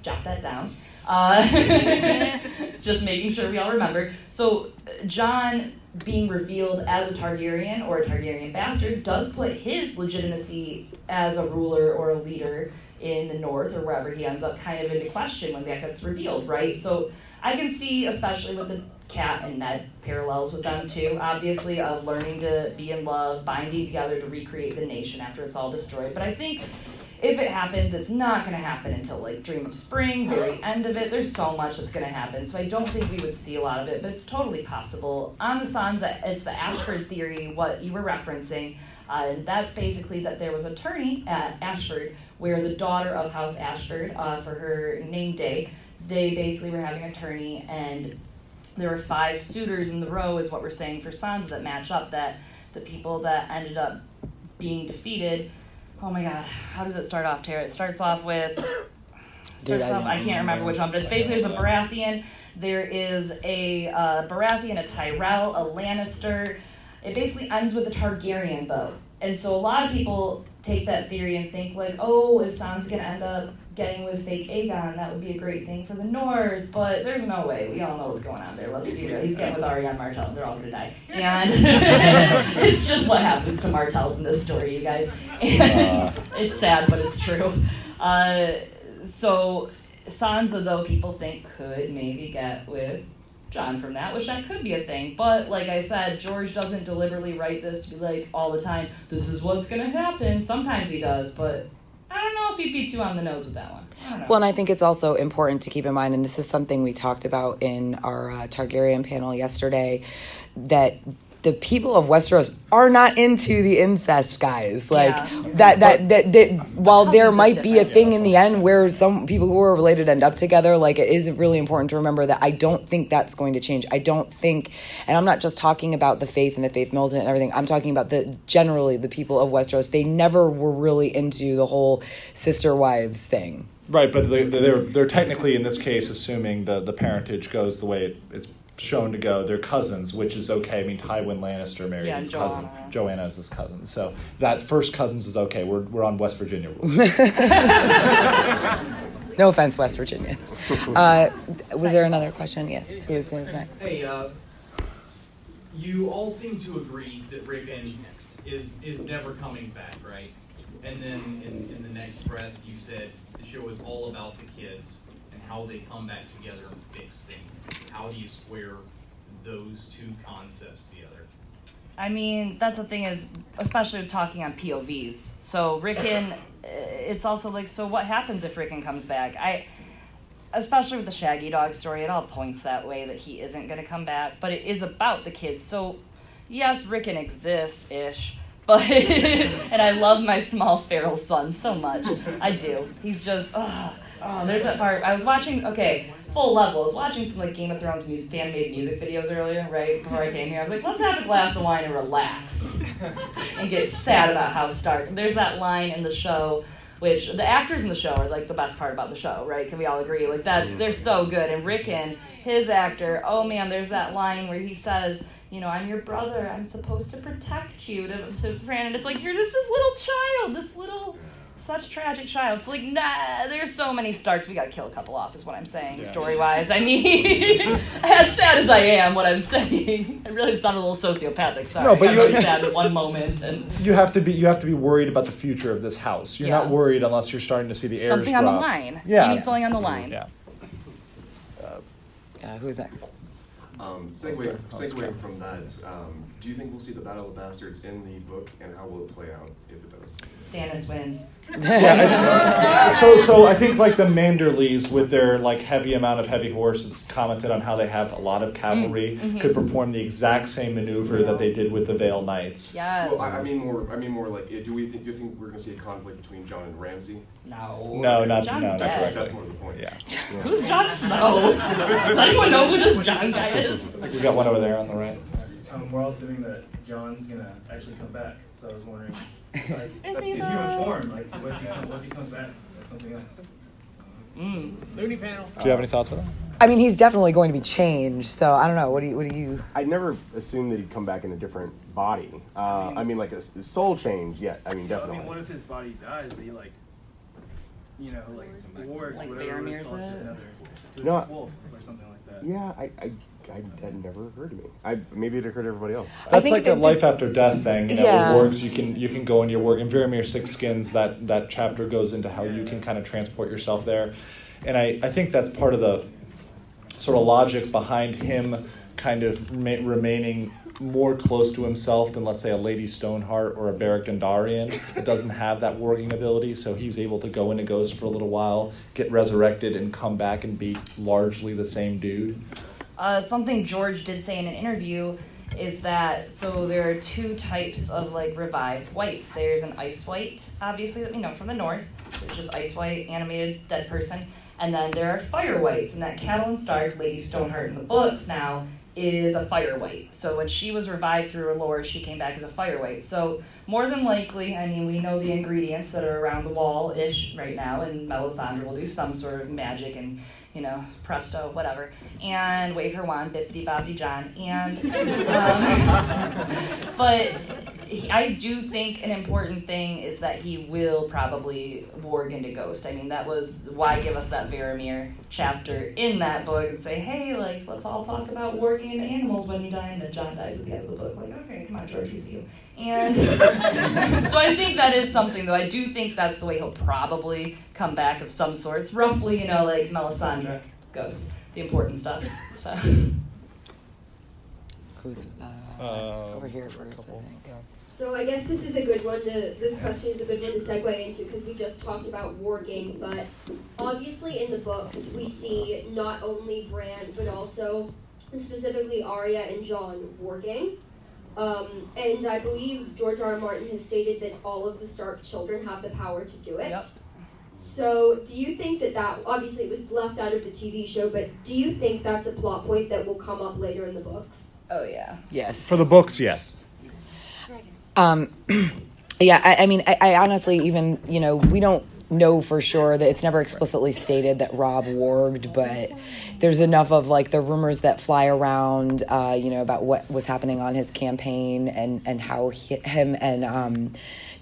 jot that down. Uh, just making sure we all remember. So, Jon being revealed as a Targaryen or a Targaryen bastard does put his legitimacy as a ruler or a leader in the North or wherever he ends up kind of into question when that gets revealed, right? So, I can see, especially with the Cat and Ned parallels with them too, obviously, of learning to be in love, binding together to recreate the nation after it's all destroyed. But I think if it happens, it's not going to happen until like Dream of Spring, very end of it. There's so much that's going to happen, so I don't think we would see a lot of it, but it's totally possible. On the Sansa, it's the Ashford theory, what you were referencing. Uh, and that's basically that there was a tourney at Ashford where the daughter of House Ashford, uh, for her name day, they basically were having a tourney, and there were five suitors in the row, is what we're saying for Sansa that match up. That the people that ended up being defeated Oh my god, how does it start off, Tara? It starts off with. Starts I off, I don't can't remember which one, but it's basically there's a Baratheon, there is a uh, Baratheon, a Tyrell, a Lannister. It basically ends with a Targaryen vote. And so a lot of people take that theory and think, like, oh, is Sansa going to end up getting with fake Aegon? That would be a great thing for the North, but there's no way. We all know what's going on there. Let's be real. He's getting with Arianne Martell. They're all to die. And it's just what happens to Martells in this story, you guys. And it's sad, but it's true. Uh, so Sansa, though, people think could maybe get with Jon from that, which that could be a thing. But like I said, George doesn't deliberately write this to be like all the time, this is what's going to happen. Sometimes he does, but I don't know if he'd be too on the nose with that one. Well, and I think it's also important to keep in mind, and this is something we talked about in our uh, Targaryen panel yesterday, that the people of Westeros are not into the incest guys. Like Yeah. that, that, that, that, while there might be a different. thing in the end where some people who are related end up together, like it is really important to remember that I don't think that's going to change. I don't think, and I'm not just talking about the faith and the faith militant and everything. I'm talking about the generally the people of Westeros. They never were really into the whole sister wives thing. Right, but they, they're they're technically in this case assuming the the parentage goes the way it, it's shown to go. They're cousins, which is okay. I mean, Tywin Lannister married Yeah, his Joanna. cousin. Joanna is his cousin, so that first cousins is okay. We're we're on West Virginia rules. No offense, West Virginians. Uh, was there another question? Yes. Who's, who's next? Hey, uh, you all seem to agree that Rickon is is never coming back, right? And then in, in the next breath, you said the show is all about the kids and how they come back together and fix things. How do you square those two concepts together? I mean, that's the thing is, especially talking on POVs. So Rickon, uh, it's also like, so what happens if Rickon comes back? I, especially with the Shaggy Dog story, it all points that way that he isn't going to come back. But it is about the kids. So yes, Rickon exists ish. But and I love my small feral son so much. I do. He's just oh, oh there's that part. I was watching okay, full levels, watching some like Game of Thrones music fan made music videos earlier, right before I came here. I was like, let's have a glass of wine and relax, and get sad about how Stark. There's that line in the show. Which the actors in the show are like the best part about the show, right? Can we all agree? Like that's they're so good. And Rickon, his actor, oh man, there's that line where he says, you know, I'm your brother. I'm supposed to protect you to, to Fran. And it's like, you're just this little child, this little such tragic child. It's like, nah, there's so many Starks. We got to kill a couple off, is what I'm saying, Yeah. story wise. I mean, as sad as I am, what I'm saying, I really sound a little sociopathic. Sorry, No, but I'm you- really sad at one moment and You have to be you have to be worried about the future of this house. You're not worried unless you're starting to see the heirs something on the line. Yeah. You need something on the line. Yeah. Uh, who's next? Um, segueing, segueing from that, um, do you think we'll see the Battle of the Bastards in the book, and how will it play out if it does? Stannis wins. Yeah, I- so so I think like the Manderleys with their like heavy amount of heavy horse, it's commented on how they have a lot of cavalry Mm, mhm. could perform the exact same maneuver that they did with the Vale Knights. Yes. Well, I, I mean more. I mean more like, do we think? Do you think we're going to see a conflict between Jon and Ramsay? No. No, not Jon's no, not dead. directly. That's more the point. Yeah. Who's Jon Snow? Does anyone know who this Jon guy is? We got one over there on the right. Um, we're all assuming that Jon's gonna actually come back, so I was wondering, like, Is he in though? human form, like, what if he, what if he comes back as something else? Mm. Looney panel. Do you have any thoughts on that? I mean, he's definitely going to be changed. So I don't know. What do you? What do you? I never assumed that he'd come back in a different body. Uh, I mean, like a soul change. Yeah, I mean, definitely. I definitely. mean, what if his body dies, but he like, you know, like wargs Like whatever Varamir's response to it? another, to No, a wolf or something like that. Yeah, I, I, I that never occurred to me. I maybe it occurred to everybody else. That's like a life after death thing. You know, Yeah. with wargs, you can you can go in your warg. In Varamir Six Skins, that that chapter goes into how you can kind of transport yourself there, and I I think that's part of the sort of logic behind him kind of ma- remaining more close to himself than let's say a Lady Stoneheart or a Beric Dondarrion that doesn't have that warging ability. So he was able to go into Ghost for a little while, get resurrected, and come back and be largely the same dude. Uh, something George did say in an interview is that so there are two types of like revived whites. There's an ice white, obviously that we know from the north, which is ice white, animated dead person, and then there are fire whites, and that Catelyn Stark, Lady Stoneheart in the books now is a fire white. So when she was revived through R'hllor, she came back as a fire white. So more than likely, I mean, we know the ingredients that are around the wall ish right now, and Melisandre will do some sort of magic and you know, presto, whatever, and wave her wand, bippity boppity Jon, and um, but he, I do think an important thing is that he will probably warg into Ghost. I mean, that was why give us that Varamir chapter in that book and say, hey, like, let's all talk about warging into animals when you die, and then Jon dies at the end of the book. Like, okay, come on, George, we see you. And so I think that is something, though. I do think that's the way he'll probably come back of some sorts. Roughly, you know, like Melisandre Ghost, the important stuff. So. Who's uh, Uh, over here first? I think. So I guess this is a good one to, this question is a good one to segue into because we just talked about warging, but obviously in the books we see not only Bran but also specifically Arya and Jon warging. Um, and I believe George R. R. Martin has stated that all of the Stark children have the power to do it. Yep. So, do you think that that obviously it was left out of the TV show, but do you think that's a plot point that will come up later in the books? Oh yeah. Yes. For the books, yes. Um, yeah, I, I mean, I, I honestly even you know we don't know for sure that it's never explicitly stated that Robb warged, but there's enough of like the rumors that fly around, uh, you know, about what was happening on his campaign and and how he, him and um,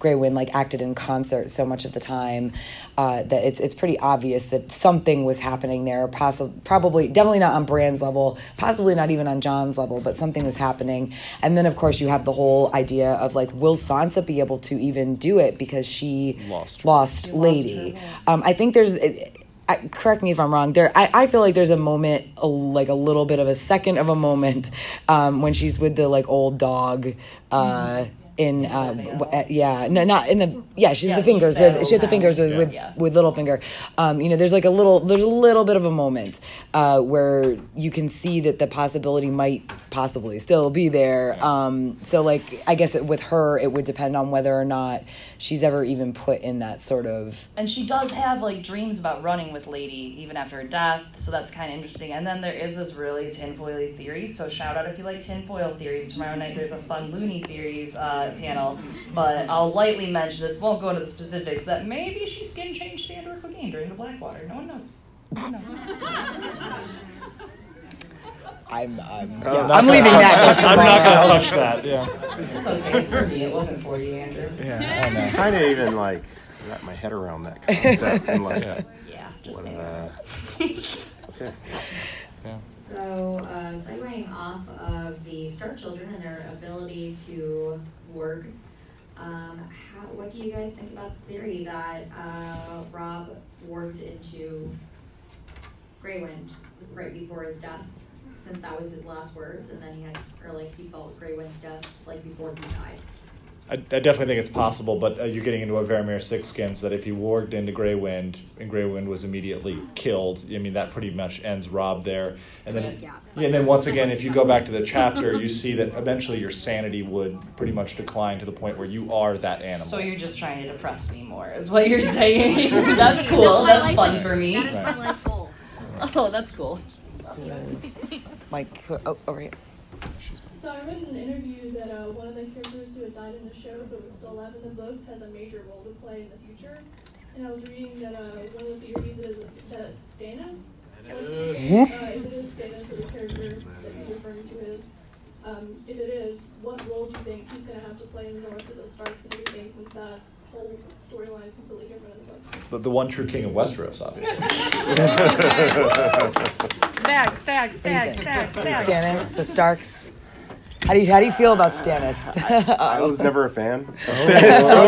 Grey Wind like acted in concert so much of the time uh, that it's it's pretty obvious that something was happening there. Possibly, probably, definitely not on Bran's level, possibly not even on Jon's level, but something was happening. And then of course you have the whole idea of like, will Sansa be able to even do it because she Lost. lost Lady? Um, I think there's. It, I, correct me if I'm wrong. There, I, I feel like there's a moment, a, like a little bit of a second of a moment, um, when she's with the like old dog, uh, in uh, uh, yeah, no, not in the yeah. She's Yeah, the fingers with she had the fingers with with, Yeah. with Littlefinger. Um, you know, there's like a little there's a little bit of a moment uh, where you can see that the possibility might possibly still be there. Um, so like I guess it, with her, it would depend on whether or not she's ever even put in that sort of And she does have like dreams about running with Lady even after her death, so that's kind of interesting. And then there is this really tinfoily theory. So shout out if you like tinfoil theories. Tomorrow night there's a fun loony theories uh, panel, but I'll lightly mention this. Won't go into the specifics. That maybe she skin changed Sandor Clegane during the Blackwater. No one knows. No one knows. I'm I'm, Uh, yeah, I'm gonna leaving that. that. I'm not gonna touch that. Yeah. It's okay. It's for me. It wasn't for you, Andrew. Yeah, I know. Kind of even like wrap my head around that concept and like, Yeah, just what, saying. uh, okay. So, uh, segueing off of the Stark children and their ability to work, um, how, what do you guys think about the theory that uh, Robb warged into Greywind right before his death, since that was his last words, and then he had, or like he felt Greywind's death like before he died. I, I definitely think it's possible, but uh, you're getting into a Varamir skins. that if he warged into Greywind and Greywind was immediately killed, I mean that pretty much ends Robb there. And then, Yeah. and then once again, if you go back to the chapter, you see that eventually your sanity would pretty much decline to the point where you are that animal. So you're just trying to depress me more, is what you're saying. that's cool. That's That's my fun life- for me. That is my life goal. Oh, that's cool. Mike, who- oh, over here. So I read in an interview that uh, one of the characters who had died in the show but was still alive in the books has a major role to play in the future. And I was reading that uh, one of the theories is that Stannis, Whoop. uh, if it is Stannis as a character that he's referring to is, um, if it is, what role do you think he's going to have to play in the North of the Starks and everything since that whole storyline is completely different in the books? the, the one true king of Westeros, obviously. Stag, stag, What do stag, stag, stag. Stannis, the Starks. How do you how do you feel about Stannis? I was never a fan. Of. Stannis.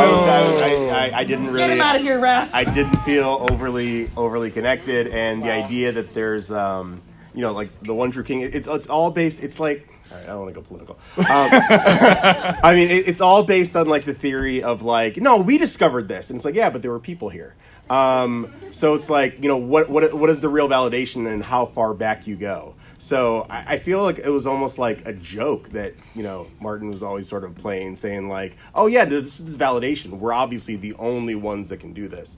Oh, I, I, I, I, I didn't really. Get him out of here, Raph. I didn't feel overly overly connected, and the idea that there's, um, you know, like the one true king. It's it's all based. It's like. All right, I don't want to go political. Um, I mean, it, it's all based on like the theory of like, no, we discovered this, and it's like, yeah, but there were people here. Um, so it's like, you know, what what what is the real validation and how far back you go? So I, I feel like it was almost like a joke that you know Martin was always sort of playing, saying like, "Oh yeah, this is validation. We're obviously the only ones that can do this."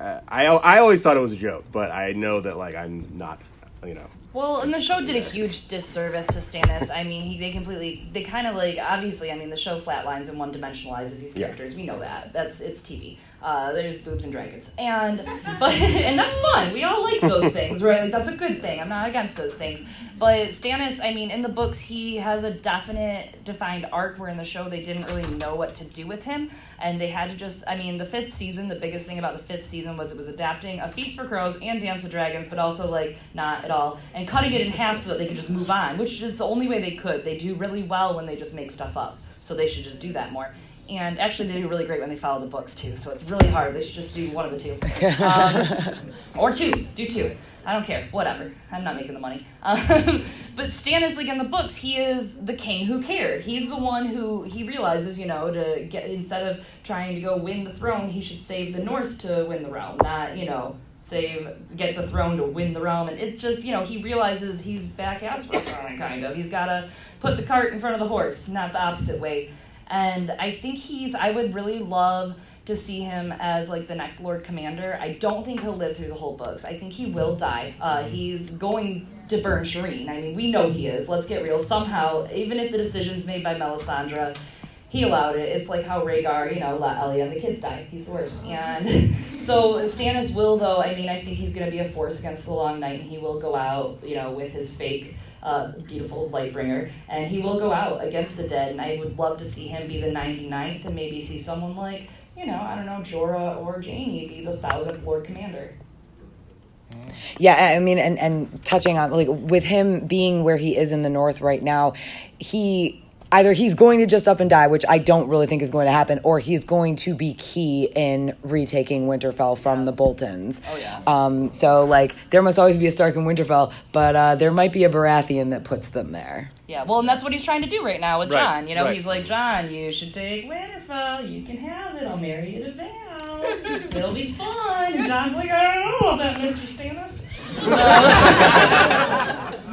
Uh, I I always thought it was a joke, but I know that like I'm not, you know. Well, and the show did a huge disservice to Stannis. I mean, he they completely they kind of like obviously. I mean, the show flatlines and one dimensionalizes these Yeah. characters. We know that. That's it's TV. Uh, there's boobs and dragons, and but and that's fun. We all like those things, right? Like that's a good thing. I'm not against those things. But Stannis, I mean, in the books, he has a definite defined arc. Where in the show, they didn't really know what to do with him, and they had to just. I mean, the fifth season. The biggest thing about the fifth season was it was adapting a Feast for Crows and Dance with Dragons, but also like not at all, and cutting it in half so that they could just move on, which is the only way they could. They do really well when they just make stuff up, so they should just do that more. And actually, they do really great when they follow the books too. So it's really hard. They should just do one of the two, um, or two. Do two. I don't care. Whatever. I'm not making the money. Um, but Stannis, like in the books, he is the king who cared. He's the one who he realizes, you know, to get instead of trying to go win the throne, he should save the North to win the realm, not you know save get the throne to win the realm. And it's just you know he realizes he's back ass for throne, kind of. He's got to put the cart in front of the horse, not the opposite way. And I think he's. I would really love to see him as like the next Lord Commander. I don't think he'll live through the whole books. I think he will die. Uh, he's going to burn Shireen. I mean, we know he is. Let's get real. Somehow, even if the decision's made by Melisandre, he allowed it. It's like how Rhaegar, you know, let Elia and the kids die. He's the worst. And so Stannis will, though. I mean, I think he's going to be a force against the Long Night, and he will go out, you know, with his fake. Uh, beautiful Lightbringer, and he will go out against the dead. And I would love to see him be the 99th, and maybe see someone like, you know, I don't know, Jorah or Jaime be the thousandth Lord Commander. Yeah, I mean, and and touching on like with him being where he is in the north right now, he either he's going to just up and die, which I don't really think is going to happen, or he's going to be key in retaking Winterfell from the Boltons. Oh yeah. Um, so like there must always be a Stark in Winterfell, but uh, there might be a Baratheon that puts them there. Yeah, well, and that's what he's trying to do right now with Right, Jon. You know, right. he's like, Jon, you should take Winterfell. You can have it. I'll marry you to Val. It'll be fun. And Jon's like, I don't know about Mr. Stannis.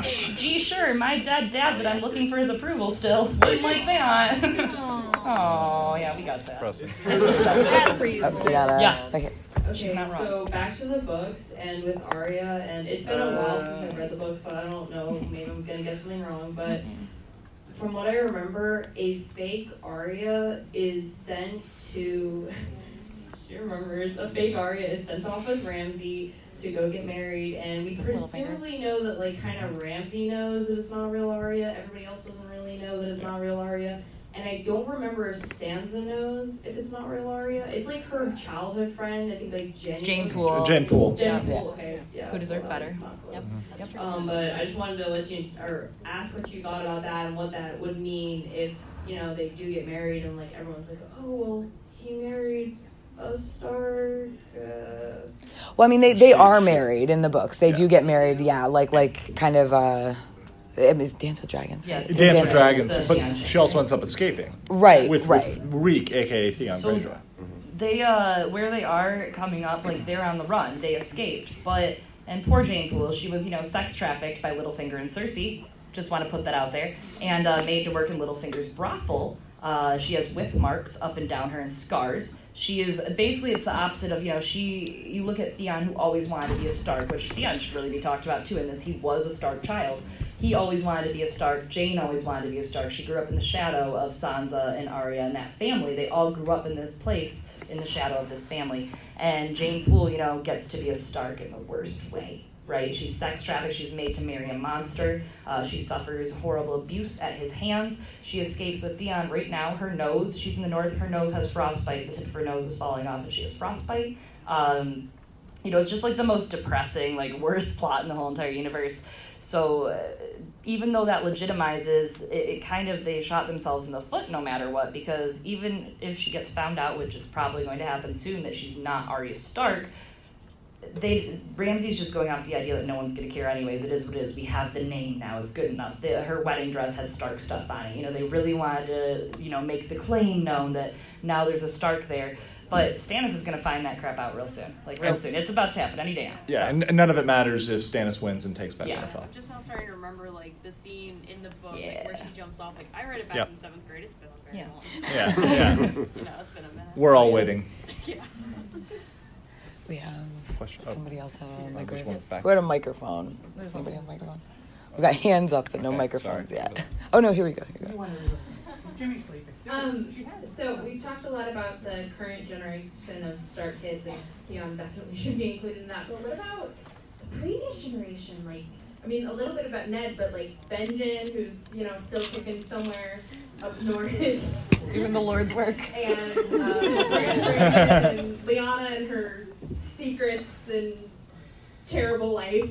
So, gee, sure, my dead dad that I'm looking for his approval still. Wouldn't like that. Oh, yeah, we got that. It's the stuff. Oh, Brianna. Yeah. Okay. She's not wrong. So back to the books and with Arya, and it's been a while uh, since I've read the book, so I don't know. Maybe I'm gonna get something wrong, but from what I remember, a fake Arya is sent to. She remembers a fake Arya is sent off with Ramsay to go get married, and we Just a little finger. presumably know that like kind of Ramsay knows that it's not real Arya. Everybody else doesn't really know that it's not real Arya. and I don't remember if Sansa knows if it's not real Arya. It's like her childhood friend. I think like Jenny. It's Jeyne Poole. Jeyne Poole. Jeyne Yeah. Poole. Okay. Yeah. Who deserved well, better. that's Yep. Yep. Um, but I just wanted to let you or ask what you thought about that and what that would mean if you know they do get married and like everyone's like, oh well, he married a Stark. Uh, Well, I mean, they, they are married in the books. They do get married, yeah, like like kind of. uh I mean, Dance with Dragons. right? Yes. It's Dance with Dragons. Dragons, but she also ends up escaping. Right, With, right. with Reek, aka Theon So- Greyjoy. they uh where they are coming up like they're on the run they escaped but and poor jeyne poole she was you know sex trafficked by littlefinger and cersei just want to put that out there and uh, made to work in littlefinger's brothel uh, she has whip marks up and down her and scars she is basically it's the opposite of you know she you look at theon who always wanted to be a stark which theon should really be talked about too in this he was a stark child he always wanted to be a Stark. Jeyne always wanted to be a Stark. She grew up in the shadow of Sansa and Arya and that family. They all grew up in this place in the shadow of this family. And Jeyne Poole, you know, gets to be a Stark in the worst way. Right? She's sex trafficked. She's made to marry a monster. Uh, she suffers horrible abuse at his hands. She escapes with Theon. Right now, her nose, she's in the north, her nose has frostbite. The tip of her nose is falling off and she has frostbite. Um, you know, it's just like the most depressing, like worst plot in the whole entire universe. So uh, even though that legitimizes, it, it kind of they shot themselves in the foot no matter what because even if she gets found out, which is probably going to happen soon, that she's not Arya Stark, they Ramsay's just going off the idea that no one's going to care anyways. It is what it is. We have the name now. It's good enough. The, her wedding dress had Stark stuff on it. You know, they really wanted to, you know, make the claim known that now there's a Stark there. But Stannis is going to find that crap out real soon. Like real And- soon. It's about to happen any day now. Yeah, and, and none of it matters if Stannis wins and takes back Yeah. Winterfell. I'm just now starting to remember like the scene in the book like, where she jumps off. Like I read it back Yep. in seventh grade. It's been a very Yeah. long. Yeah, yeah. you know, it's been a minute. We're all waiting. yeah. We have Question- oh. somebody else have a there's microphone. one back. We're at a microphone. There's one. Anybody have a microphone? We've got hands up, but no Okay, microphones sorry. yet. Oh no, here we go. Here we go. Jimmy's sleeping. Um, so we've talked a lot about the current generation of Stark kids, and Theon definitely should be included in that. But what about the previous generation? Like, I mean, a little bit about Ned, but like Benjamin, who's you know still kicking somewhere up north, Doing the Lord's work. and Brandon and Lyanna and her secrets and terrible life.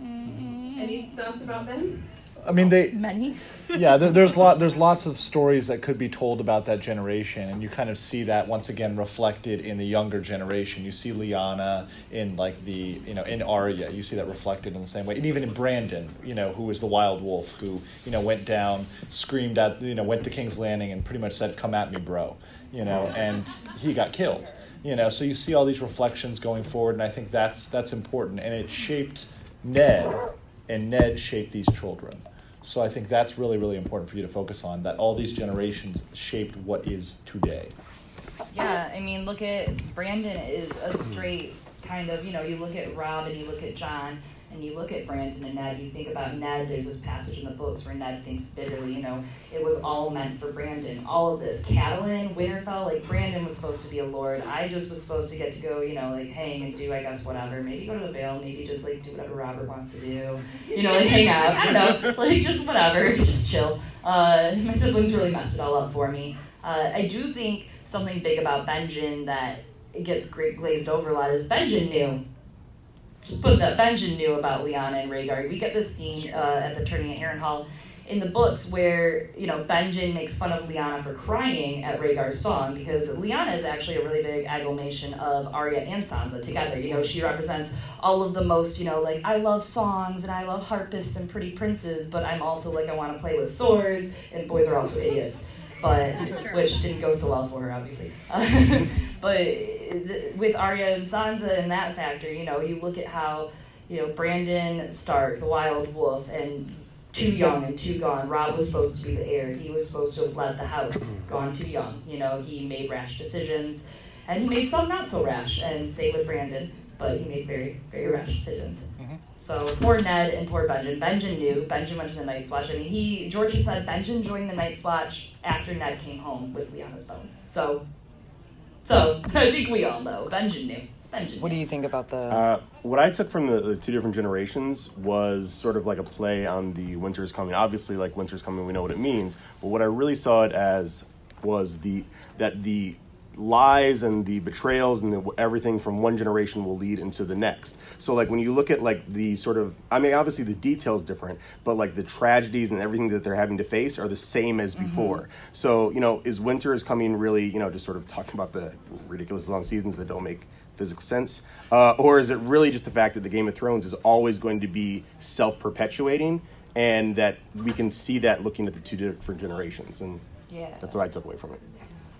Any mm. thoughts about them? I mean, they. Many. yeah, there, there's lot there's lots of stories that could be told about that generation, and you kind of see that once again reflected in the younger generation. You see Lyanna in like the you know in Arya, you see that reflected in the same way, and even in Brandon, you know, who was the Wild Wolf, who you know went down, screamed at you know went to King's Landing, and pretty much said, "Come at me, bro," you know, and he got killed. You know, so you see all these reflections going forward, and I think that's that's important, and it shaped Ned, and Ned shaped these children. So I think that's really, really important for you to focus on. That all these generations shaped what is today. Yeah, I mean, look at Brandon is a straight kind of, you know, you look at Robb and you look at Jon and you look at Brandon and Ned, you think about Ned, there's this passage in the books where Ned thinks bitterly, you know, it was all meant for Brandon. All of this, Catelyn, Winterfell, like Brandon was supposed to be a lord. I just was supposed to get to go, you know, like hang and do, I guess, whatever. Maybe go to the Vale, maybe just like do whatever Robert wants to do. You know, like hang out. I don't know, like just whatever, just chill. Uh, my siblings really messed it all up for me. Uh, I do think something big about Benjen that gets great glazed over a lot is Benjen knew. Just put that Benjen knew about Lyanna and Rhaegar. We get this scene uh, at the turning at Harrenhal in the books where you know Benjen makes fun of Lyanna for crying at Rhaegar's song because Lyanna is actually a really big agglomeration of Arya and Sansa together. You know, she represents all of the most you know like I love songs and I love harpists and pretty princes, but I'm also like I want to play with swords and boys are also idiots. But which didn't go so well for her, obviously. but th- with Arya and Sansa and that factor, you know, you look at how you know Brandon Stark, the Wild Wolf, and too young and too gone. Robb was supposed to be the heir. He was supposed to have led the house. Mm-hmm. Gone too young. You know, he made rash decisions, and he made some not so rash. And same with Brandon, but he made very very rash decisions. Mm-hmm. So poor Ned and poor Benjen. Benjen knew. Benjen went to the Night's Watch. I mean, he George has said Benjen joined the Night's Watch after Ned came home with Lyanna's bones. So, so I think we all know Benjen knew. Benjamin. What do you think about the? Uh, what I took from the, the two different generations was sort of like a play on the winter's coming. Obviously, like winter's coming, we know what it means. But what I really saw it as was the that the lies and the betrayals and the, everything from one generation will lead into the next. So like when you look at like the sort of I mean obviously the details different, but like the tragedies and everything that they're having to face are the same as before. So, you know, is winter is coming really, you know, just sort of talking about the ridiculous long seasons that don't make physical sense? Uh, or is it really just the fact that the Game of Thrones is always going to be self perpetuating and that we can see that looking at the two different generations? And Yeah. that's what I took away from it.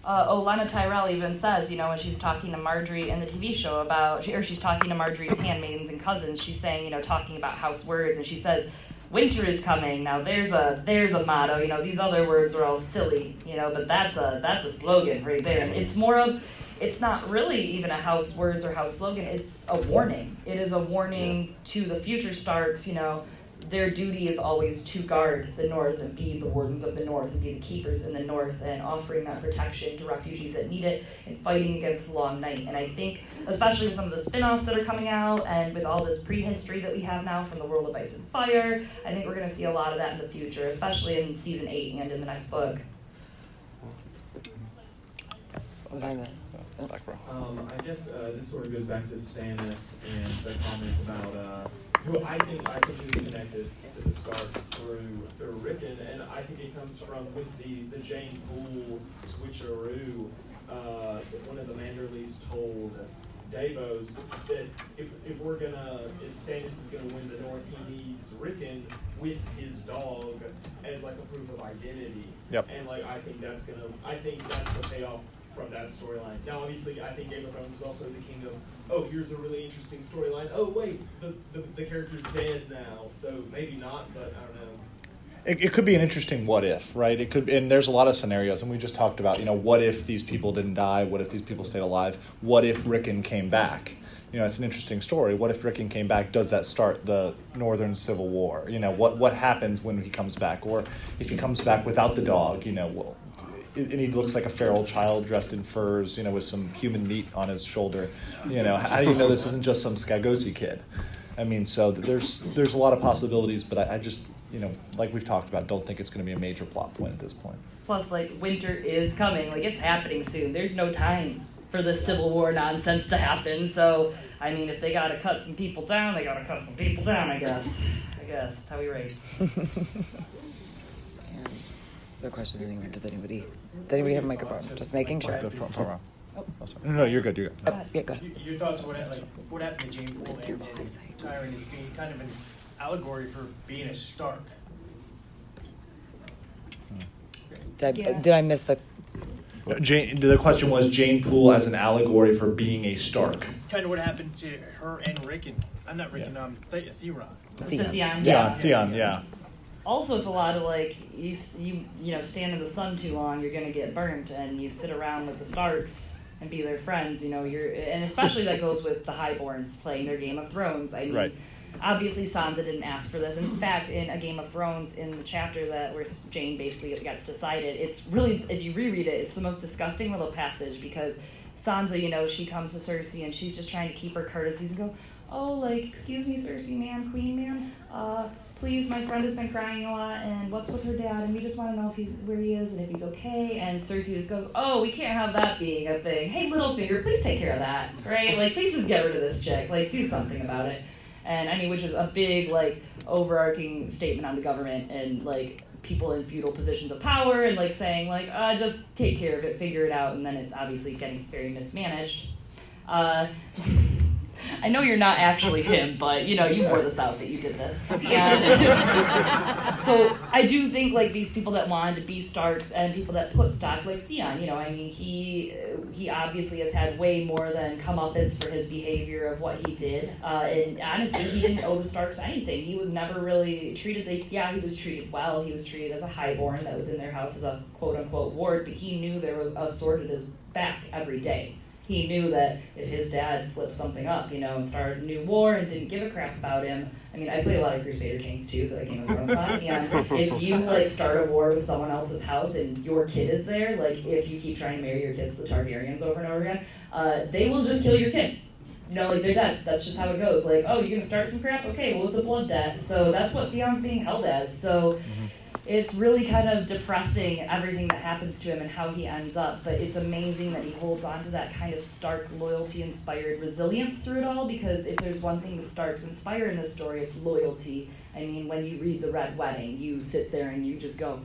Uh, Olenna Tyrell even says, you know, when she's talking to Margaery in the TV show about, or she's talking to Margaery's handmaidens and cousins, she's saying, you know, talking about house words, and she says, "Winter is coming." Now there's a there's a motto. You know, these other words are all silly, you know, but that's a that's a slogan right there. And it's more of, it's not really even a house words or house slogan. It's a warning. It is a warning to the future Starks. You know, their duty is always to guard the north and be the wardens of the north and be the keepers in the north and offering that protection to refugees that need it and fighting against the long night. And I think, especially with some of the spin offs that are coming out and with all this prehistory that we have now from the world of ice and fire, I think we're going to see a lot of that in the future, especially in season eight and in the next book. Um, I guess uh, this sort of goes back to Stannis and the comment about uh, who I think I think is connected to the Starks through through Rickon, and I think it comes from with the the Jeyne Poole switcheroo. Uh, that one of the Manderleys told Davos that if, if we're gonna if Stannis is gonna win the North, he needs Rickon with his dog as like a proof of identity. Yep. And like I think that's gonna I think that's the payoff from that storyline. Now obviously I think Game of Thrones is also the king of oh here's a really interesting storyline. Oh wait, the, the the character's dead now. So maybe not, but I don't know. It, it could be an interesting what if, right? It could, and there's a lot of scenarios, and we just talked about, you know, what if these people didn't die? What if these people stayed alive? What if Rickon came back? You know, it's an interesting story. What if Rickon came back? Does that start the Northern Civil War? You know, what what happens when he comes back, or if he comes back without the dog? You know, well, and he looks like a feral child dressed in furs, you know, with some human meat on his shoulder. You know, how do you know this isn't just some Skagosi kid? I mean, so there's there's a lot of possibilities, but I, I just, you know, like we've talked about, don't think it's going to be a major plot point at this point. Plus, like, winter is coming. Like, it's happening soon. There's no time for this Civil War nonsense to happen. So, I mean, if they gotta cut some people down, they gotta cut some people down, I guess. I guess. That's how we raise. Is there a question? Does anybody? Does anybody have a microphone? Just making sure. The front, front row. Oh, sorry. No, no, you're good. You're good. Oh, yeah, go ahead. Y- Your thoughts on what, like, what happened to Jeyne Poole and, and Tyrion as being kind of an allegory for being a Stark? Did I, Yeah. did I miss the? Jeyne, the question was Jeyne Poole as an allegory for being a Stark. Kind of what happened to her and Rickon. I'm not Rickon, um, The- Theon. Theon. Theon. Theon, Theon, yeah. Also, it's a lot of like you you you know stand in the sun too long, you're gonna get burnt, and you sit around with the Starks and be their friends. You know, you're and especially that goes with the Highborns playing their Game of Thrones. I mean, Right. obviously Sansa didn't ask for this. In fact, in a Game of Thrones, in the chapter that where Jeyne basically gets decided, it's really if you reread it, it's the most disgusting little passage because Sansa, you know, she comes to Cersei and she's just trying to keep her courtesies and go, oh, like excuse me, Cersei, ma'am, Queen, ma'am, uh, please, my friend has been crying a lot, and what's with her dad, and we just want to know if he's where he is and if he's okay. And Cersei just goes, oh, we can't have that being a thing. Hey, Littlefinger, please take care of that, right? Like, please just get rid of this chick. Like, do something about it. And I mean, which is a big like overarching statement on the government and like people in feudal positions of power and like saying like, uh, just take care of it, figure it out, and then it's obviously getting very mismanaged. Uh, I know you're not actually him, but you know you wore this out that you did this. And so I do think like these people that wanted to be Starks and people that put stock like Theon. You know, I mean he he obviously has had way more than comeuppance for his behavior of what he did. Uh, and honestly, he didn't owe the Starks anything. He was never really treated like yeah he was treated well. He was treated as a highborn that was in their house as a quote unquote ward, but he knew there was a sword at his back every day he knew that if his dad slipped something up, you know, and started a new war and didn't give a crap about him. I mean, I play a lot of Crusader Kings too, that Game of Thrones on. And if you like start a war with someone else's house and your kid is there, like if you keep trying to marry your kids to Targaryens over and over again, uh, they will just kill your kid. You know, like they're dead. That's just how it goes. Like, oh, you're gonna start some crap? Okay, well, it's a blood debt. So that's what Theon's being held as. So it's really kind of depressing everything that happens to him and how he ends up. But it's amazing that he holds on to that kind of stark loyalty inspired resilience through it all. Because if there's one thing the Starks inspire in this story, it's loyalty. I mean, when you read The Red Wedding, you sit there and you just go,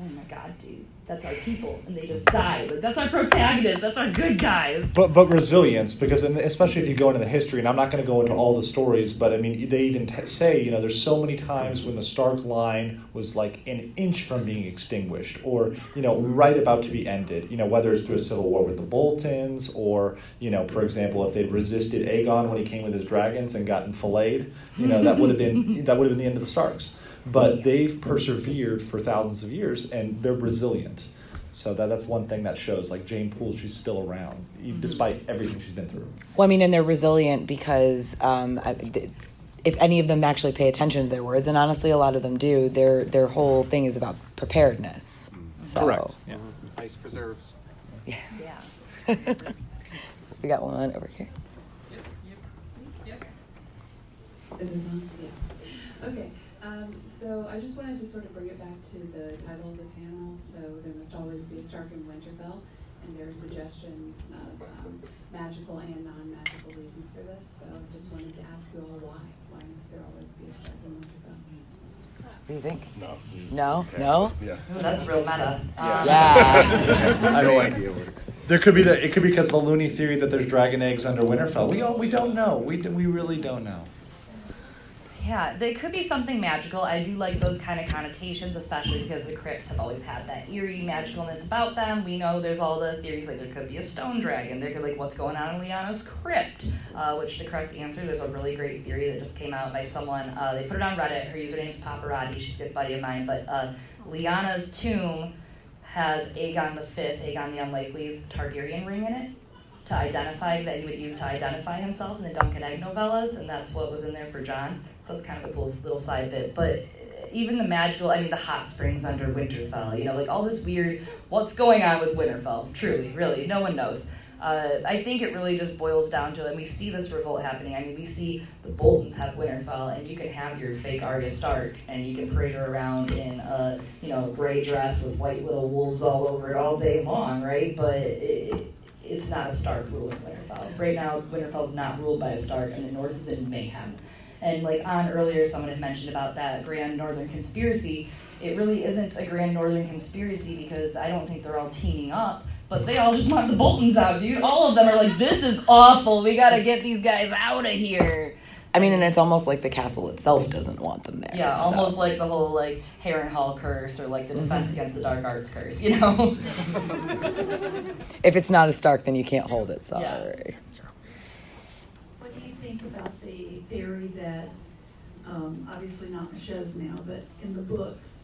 oh my god, dude, that's our people, and they just die. Like that's our protagonist. That's our good guys. But but resilience because especially if you go into the history and I'm not going to go into all the stories but I mean they even t- say you know there's so many times when the Stark line was like an inch from being extinguished or you know right about to be ended you know whether it's through a civil war with the Boltons or you know for example if they'd resisted Aegon when he came with his dragons and gotten filleted you know that would have been that would have been the end of the Starks but they've persevered for thousands of years and they're resilient. So that, that's one thing that shows. Like Jeyne Poole, she's still around e- mm-hmm. despite everything she's been through. Well, I mean, and they're resilient because um, I- th- if any of them actually pay attention to their words, and honestly, a lot of them do, their their whole thing is about preparedness. Mm-hmm. So, Yeah. Mm-hmm. Ice preserves. Yeah. we got one over here. Yep, yep. Yeah. Okay. So I just wanted to sort of bring it back to the title of the panel. So there must always be a Stark in Winterfell, and there are suggestions of um, magical and non-magical reasons for this. So I just wanted to ask you all why. Why must there always be a Stark in Winterfell? What do you think? No. No? No? Yeah. Ooh, that's real meta. Yeah. Um, I No idea There could be the it could be because the loony theory that there's dragon eggs under Winterfell. We all, we don't know. We we really don't know. Yeah, they could be something magical. I do like those kind of connotations, especially because the crypts have always had that eerie magicalness about them. We know there's all the theories like there could be a stone dragon. There could like what's going on in Lyanna's crypt, uh, which the correct answer. There's a really great theory that just came out by someone. Uh, they put it on Reddit. Her username's Paparazzi. She's a good buddy of mine. But uh, Lyanna's tomb has Aegon the Fifth, Aegon the Unlikely's Targaryen ring in it to identify that he would use to identify himself in the Dunk and Egg novellas, and that's what was in there for Jon. So that's kind of a cool little side bit. But even the magical, I mean, the hot springs under Winterfell, you know, like all this weird, what's going on with Winterfell? Truly, really, no one knows. Uh, I think it really just boils down to, and we see this revolt happening. I mean, we see the Boltons have Winterfell, and you can have your fake Arya Stark, and you can parade her around in a, you know, gray dress with white little wolves all over it all day long, right? But it, it's not a Stark ruling Winterfell. Right now, Winterfell's not ruled by a Stark, and the North is in mayhem. And like on earlier, someone had mentioned about that Grand Northern Conspiracy. It really isn't a Grand Northern Conspiracy because I don't think they're all teaming up, but they all just want the Boltons out, dude. All of them are like, this is awful. We gotta get these guys out of here. I mean, and it's almost like the castle itself doesn't want them there. Yeah, so. almost like the whole like Harrenhal curse or like the defense Mhm. against the dark arts curse, you know? If it's not a Stark, then you can't hold it. Sorry. What do you think about the that, um, obviously not in the shows now, but in the books,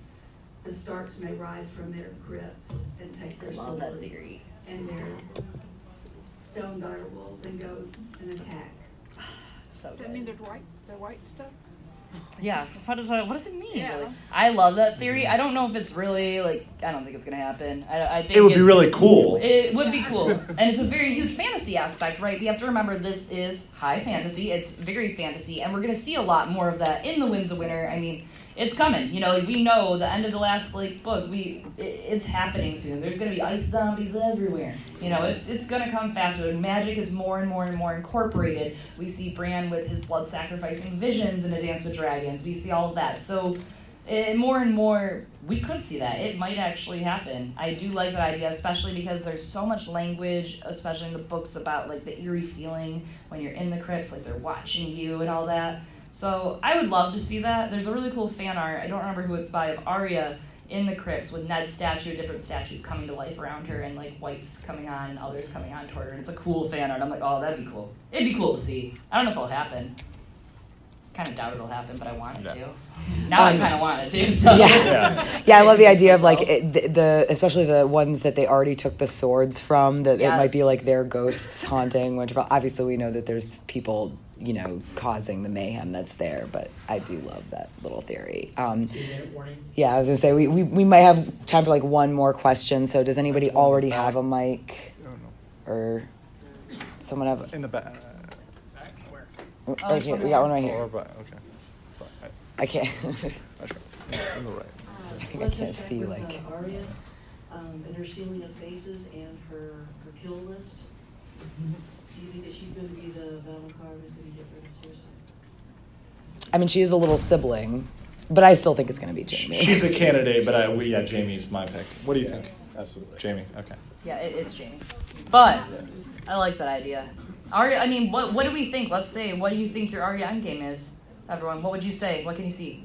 the Starks may rise from their crypts and take their Love that swords theory. and their stone dire wolves and go and attack? So Does that mean they're white? They're white stuff? Yeah, what does that, what does it mean? Yeah. really? I love that theory. I don't know if it's really like I don't think it's gonna happen. I, I think It would be really cool. It would be cool, and it's a very huge fantasy aspect, right? We have to remember this is high fantasy. It's very fantasy, and we're gonna see a lot more of that in the Winds of Winter. I mean, it's coming. You know, we know the end of the last like book. We it, it's happening soon. There's gonna be ice zombies everywhere. You know, it's it's gonna come faster. And magic is more and more and more incorporated. We see Bran with his blood sacrificing visions in A Dance with Dragons. We see all of that. So. eh, more and more, we could see that. It might actually happen. I do like that idea, especially because there's so much language, especially in the books, about like the eerie feeling when you're in the crypts, like they're watching you and all that. So I would love to see that. There's a really cool fan art. I don't remember who it's by of Arya in the crypts with Ned's statue, different statues coming to life around her, and like whites coming on and others coming on toward her. And it's a cool fan art. I'm like, oh, that'd be cool. It'd be cool to see. I don't know if it'll happen. Kind of doubt it'll happen, but I want it to. Now I Um, kind of want it to. So. Yeah. yeah, I love the idea of like it, the, the, especially the ones that they already took the swords from. That it might be like their ghosts haunting Winterfell. Obviously, we know that there's people, you know, causing the mayhem that's there. But I do love that little theory. Um, yeah, I was gonna say we, we we might have time for like one more question. So does anybody already have a mic, or someone have in the back? Oh, right there's here. We got one right here. Or, but, okay. Sorry. I can't. I tried. On the right. I think I Let's can't see with, like. uh, Arya, um, and her ceiling of faces and her, her kill list. Do you think that she's gonna be the valonqar who's gonna get rid of Cersei? I mean, she is a little sibling, but I still think it's going to be Jaime. She's a candidate, but I, we, yeah, Jaime's my pick. What do you Yeah, think? Absolutely. Jaime, okay. Yeah, it, it's Jaime. But I like that idea. Arya, I mean, what what do we think? Let's say, what do you think your Arya endgame is? Everyone, what would you say? What can you see?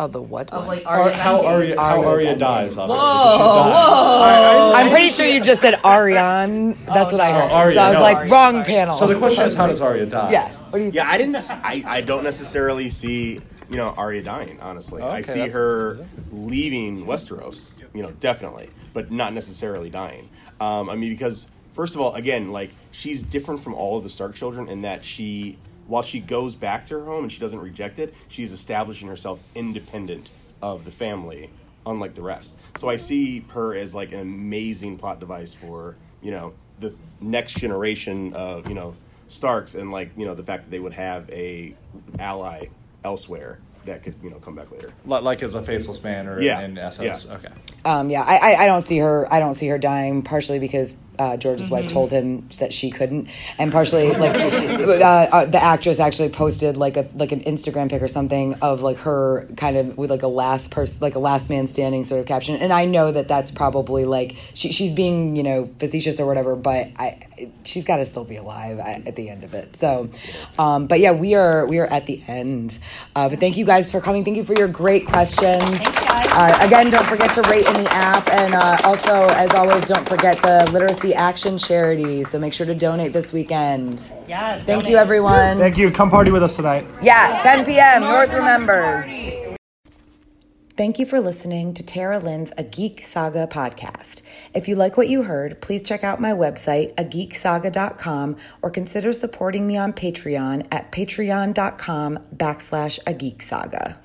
Oh, the what? Of one? like Arya's how endgame. Arya, how Arya's Arya dies, obviously. Whoa, 'cause she's dying. whoa! I'm pretty sure you just said Arianne. That's Oh, what I heard. Arya, so I was no. like, Arya, wrong sorry. panel. So the question is, how does Arya die? Yeah. What do you? Yeah, I didn't. I, I don't necessarily see you know Arya dying. Honestly, Oh, I see her leaving Westeros. You know, definitely, but not necessarily dying. Um, I mean, because first of all, again, like she's different from all of the Stark children in that she, while she goes back to her home and she doesn't reject it, she's establishing herself independent of the family, unlike the rest. So I see her as like an amazing plot device for you know the next generation of you know Starks and like you know the fact that they would have a ally elsewhere that could you know come back later. Like as a faceless man or Yeah, in Essos. yeah. Okay. Um, yeah, I, I, I don't see her. I don't see her dying. Partially because uh, George's wife Mm-hmm. told him that she couldn't, and partially like uh, uh, the actress actually posted like a like an Instagram pic or something of like her kind of with like a last person, like a last man standing sort of caption. And I know that that's probably like she, she's being you know facetious or whatever, but I she's got to still be alive at, at the end of it. So, um, but yeah, we are we are at the end. Uh, but thank you guys for coming. Thank you for your great questions. Uh, again, don't forget to rate in the app. And uh, also, as always, don't forget the Literacy Action Charity. So make sure to donate this weekend. Yes. Thank donate. you, everyone. Thank you. Come party with us tonight. Yeah, 10 p.m. North North remembers. Remembers Thank you for listening to Tara Lynn's A Geek Saga podcast. If you like what you heard, please check out my website, ageeksaga.com, or consider supporting me on Patreon at patreon.com backslash a geek saga.